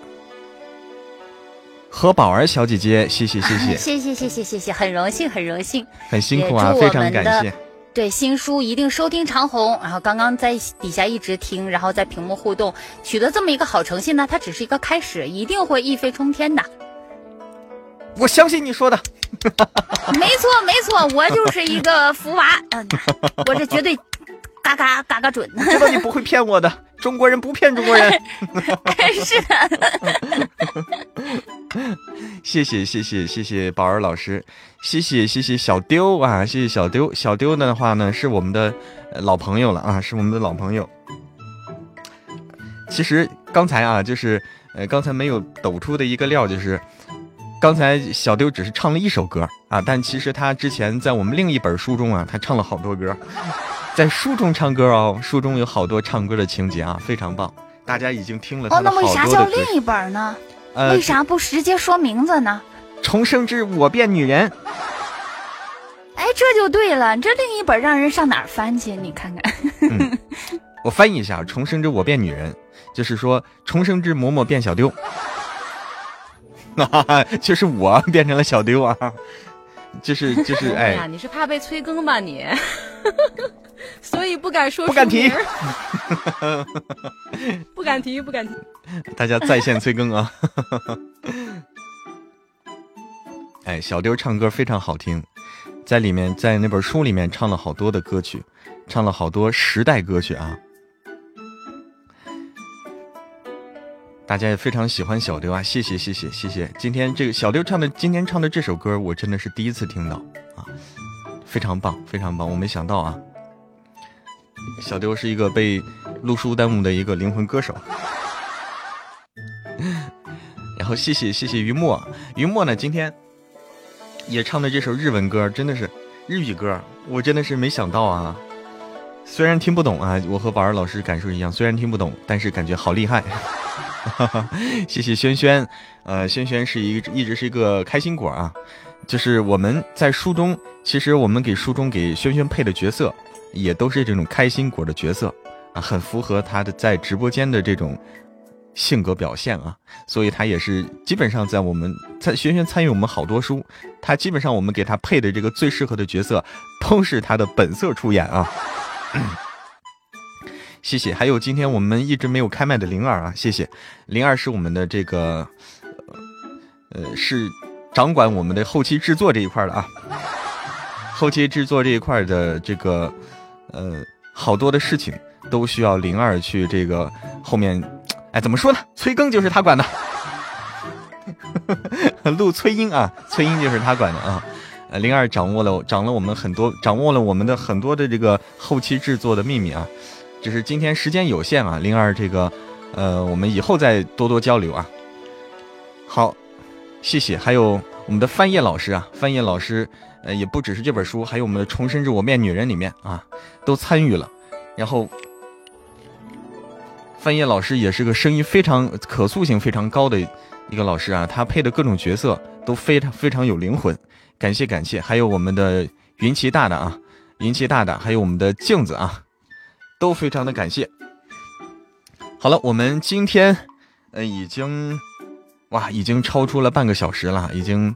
何宝儿小姐姐，谢谢 *laughs* 谢谢，谢谢谢谢谢谢，很荣幸很荣幸，很辛苦啊，非常感谢。对新书一定收听长虹，然后刚刚在底下一直听，然后在屏幕互动，取得这么一个好成绩呢，它只是一个开始，一定会一飞冲天的。我相信你说的。*laughs* 没错没错，我就是一个福娃，嗯，我这绝对嘎嘎嘎嘎准。*laughs* 知道你不会骗我的，中国人不骗中国人。*laughs* 是的。*laughs* 谢谢谢谢谢谢宝儿老师，谢谢谢谢小丢啊，谢谢小丢。小丢的话呢是我们的呃老朋友了啊，是我们的老朋友。其实刚才啊，就是呃刚才没有抖出的一个料，就是刚才小丢只是唱了一首歌啊，但其实他之前在我们另一本书中啊，他唱了好多歌，在书中唱歌哦，书中有好多唱歌的情节啊，非常棒。大家已经听了他哦，那的好多为啥叫。另一本呢？呃为啥不直接说名字呢？重生之我变女人，哎，这就对了，这另一本让人上哪儿翻去？你看看。*laughs* 我翻译一下：重生之我变女人，就是说重生之嬷嬷变小丢，*laughs* 哈哈，就是我变成了小丢啊，就是 *laughs* 就是哎呀，哎，你是怕被催更吧你？*laughs* 所以不敢说，不敢提，*laughs* 不敢提，不敢提。大家在线催更啊！哎，小丢唱歌非常好听，在里面在那本书里面唱了好多的歌曲，唱了好多时代歌曲啊。大家也非常喜欢小丢啊，谢谢谢谢谢谢。今天这个小丢唱的今天唱的这首歌，我真的是第一次听到啊，非常棒非常棒，我没想到啊，小丢是一个被录书耽误的一个灵魂歌手。*laughs* 然后谢谢谢谢于墨，于墨呢今天也唱的这首日文歌，真的是日语歌，我真的是没想到啊。虽然听不懂啊，我和宝儿老师感受一样，虽然听不懂，但是感觉好厉害。*laughs* 谢谢轩轩，呃，轩轩是一一直是一个开心果啊。就是我们在书中，其实我们给书中给轩轩配的角色，也都是这种开心果的角色啊，很符合他的在直播间的这种性格表现啊，所以他也是基本上在我们在轩轩参与我们好多书，他基本上我们给他配的这个最适合的角色，都是他的本色出演啊。谢谢，还有今天我们一直没有开麦的灵儿啊，谢谢，灵儿是我们的这个，呃，是掌管我们的后期制作这一块的啊，后期制作这一块的这个，呃，好多的事情都需要灵儿去这个后面，哎，怎么说呢？催更就是他管的，*laughs* 录催音啊，催音就是他管的啊。呃，灵儿掌握了掌握了我们很多，掌握了我们的很多的这个后期制作的秘密啊。只是今天时间有限啊，灵儿这个，呃，我们以后再多多交流啊。好，谢谢。还有我们的范叶老师啊，范叶老师，呃，也不只是这本书，还有我们的《重生之我面女人》里面啊，都参与了。然后，范叶老师也是个声音非常可塑性非常高的一个老师啊，他配的各种角色都非常非常有灵魂。感谢感谢，还有我们的云奇大大啊，云奇大大，还有我们的镜子啊，都非常的感谢。好了，我们今天呃已经哇已经超出了半个小时了，已经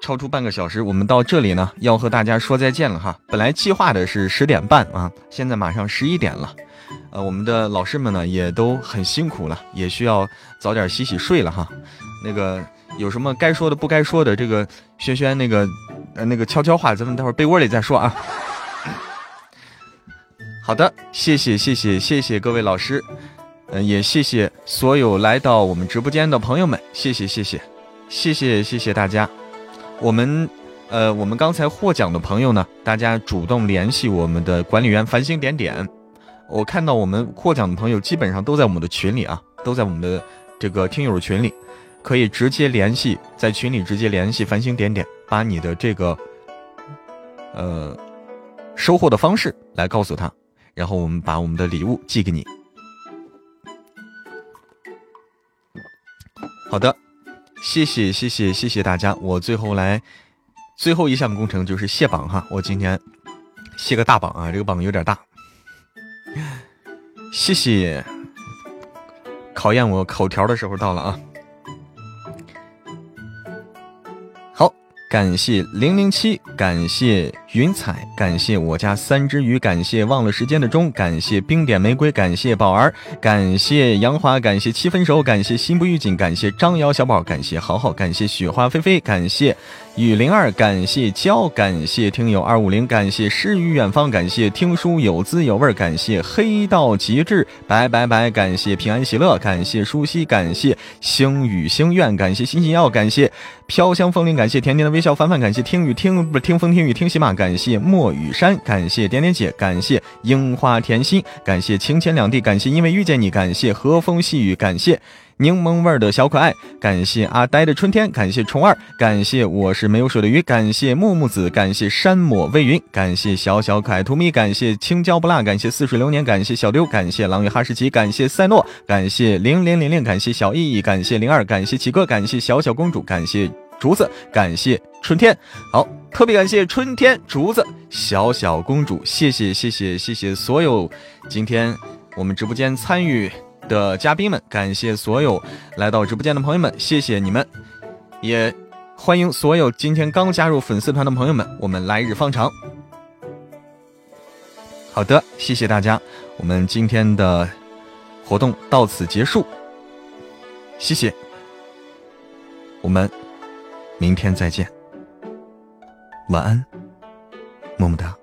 超出半个小时，我们到这里呢要和大家说再见了哈。本来计划的是十点半啊，现在马上十一点了，呃，我们的老师们呢也都很辛苦了，也需要早点洗洗睡了哈。那个有什么该说的不该说的，这个轩轩那个呃那个悄悄话，咱们待会儿被窝里再说啊。好的，谢谢谢谢谢谢各位老师，嗯、也谢谢所有来到我们直播间的朋友们，谢谢谢谢。谢谢谢谢大家。我们呃我们刚才获奖的朋友呢，大家主动联系我们的管理员繁星点点。我看到我们获奖的朋友基本上都在我们的群里啊，都在我们的这个听友群里，可以直接联系，在群里直接联系繁星点点，把你的这个呃收获的方式来告诉他，然后我们把我们的礼物寄给你。好的，谢谢谢谢谢谢大家。我最后来最后一项工程就是卸榜哈，我今天卸个大榜啊，这个榜有点大。谢谢，考验我口条的时候到了啊。好，感谢零零七，感谢云彩，感谢我家三只鱼，感谢忘了时间的钟，感谢冰点玫瑰，感谢宝儿，感谢杨华，感谢七分熟，感谢心不预警，感谢张瑶小宝，感谢好好，感谢雪花飞飞，感谢雨灵儿，感谢娇，感谢听友二五零，感谢诗与远方，感谢听书有滋有味，感谢黑道极致，拜拜拜，感谢平安喜乐，感谢舒希，感谢星语星愿，感谢星星耀，感谢飘香风铃，感谢甜甜的微笑凡凡，感谢听雨听不是听风听雨听喜马，感谢墨雨山，感谢点点姐，感谢樱花甜心，感谢情牵两地，感谢因为遇见你，感谢和风细雨，感谢。柠檬味的小可爱，感谢阿呆的春天，感谢虫儿，感谢我是没有水的鱼，感谢木木子，感谢山抹微云，感谢小小可爱图米，感谢青椒不辣，感谢似水流年，感谢小丢，感谢狼与哈士奇，感谢赛诺，感谢零零零零，感谢小意义，感谢灵儿，感谢奇哥，感谢小小公主，感谢竹子，感谢春天。好，特别感谢春天、竹子、小小公主，谢谢谢谢谢谢所有今天我们直播间参与。的嘉宾们，感谢所有来到直播间的朋友们，谢谢你们，也欢迎所有今天刚加入粉丝团的朋友们，我们来日方长。好的，谢谢大家，我们今天的活动到此结束，谢谢，我们明天再见，晚安，么么哒。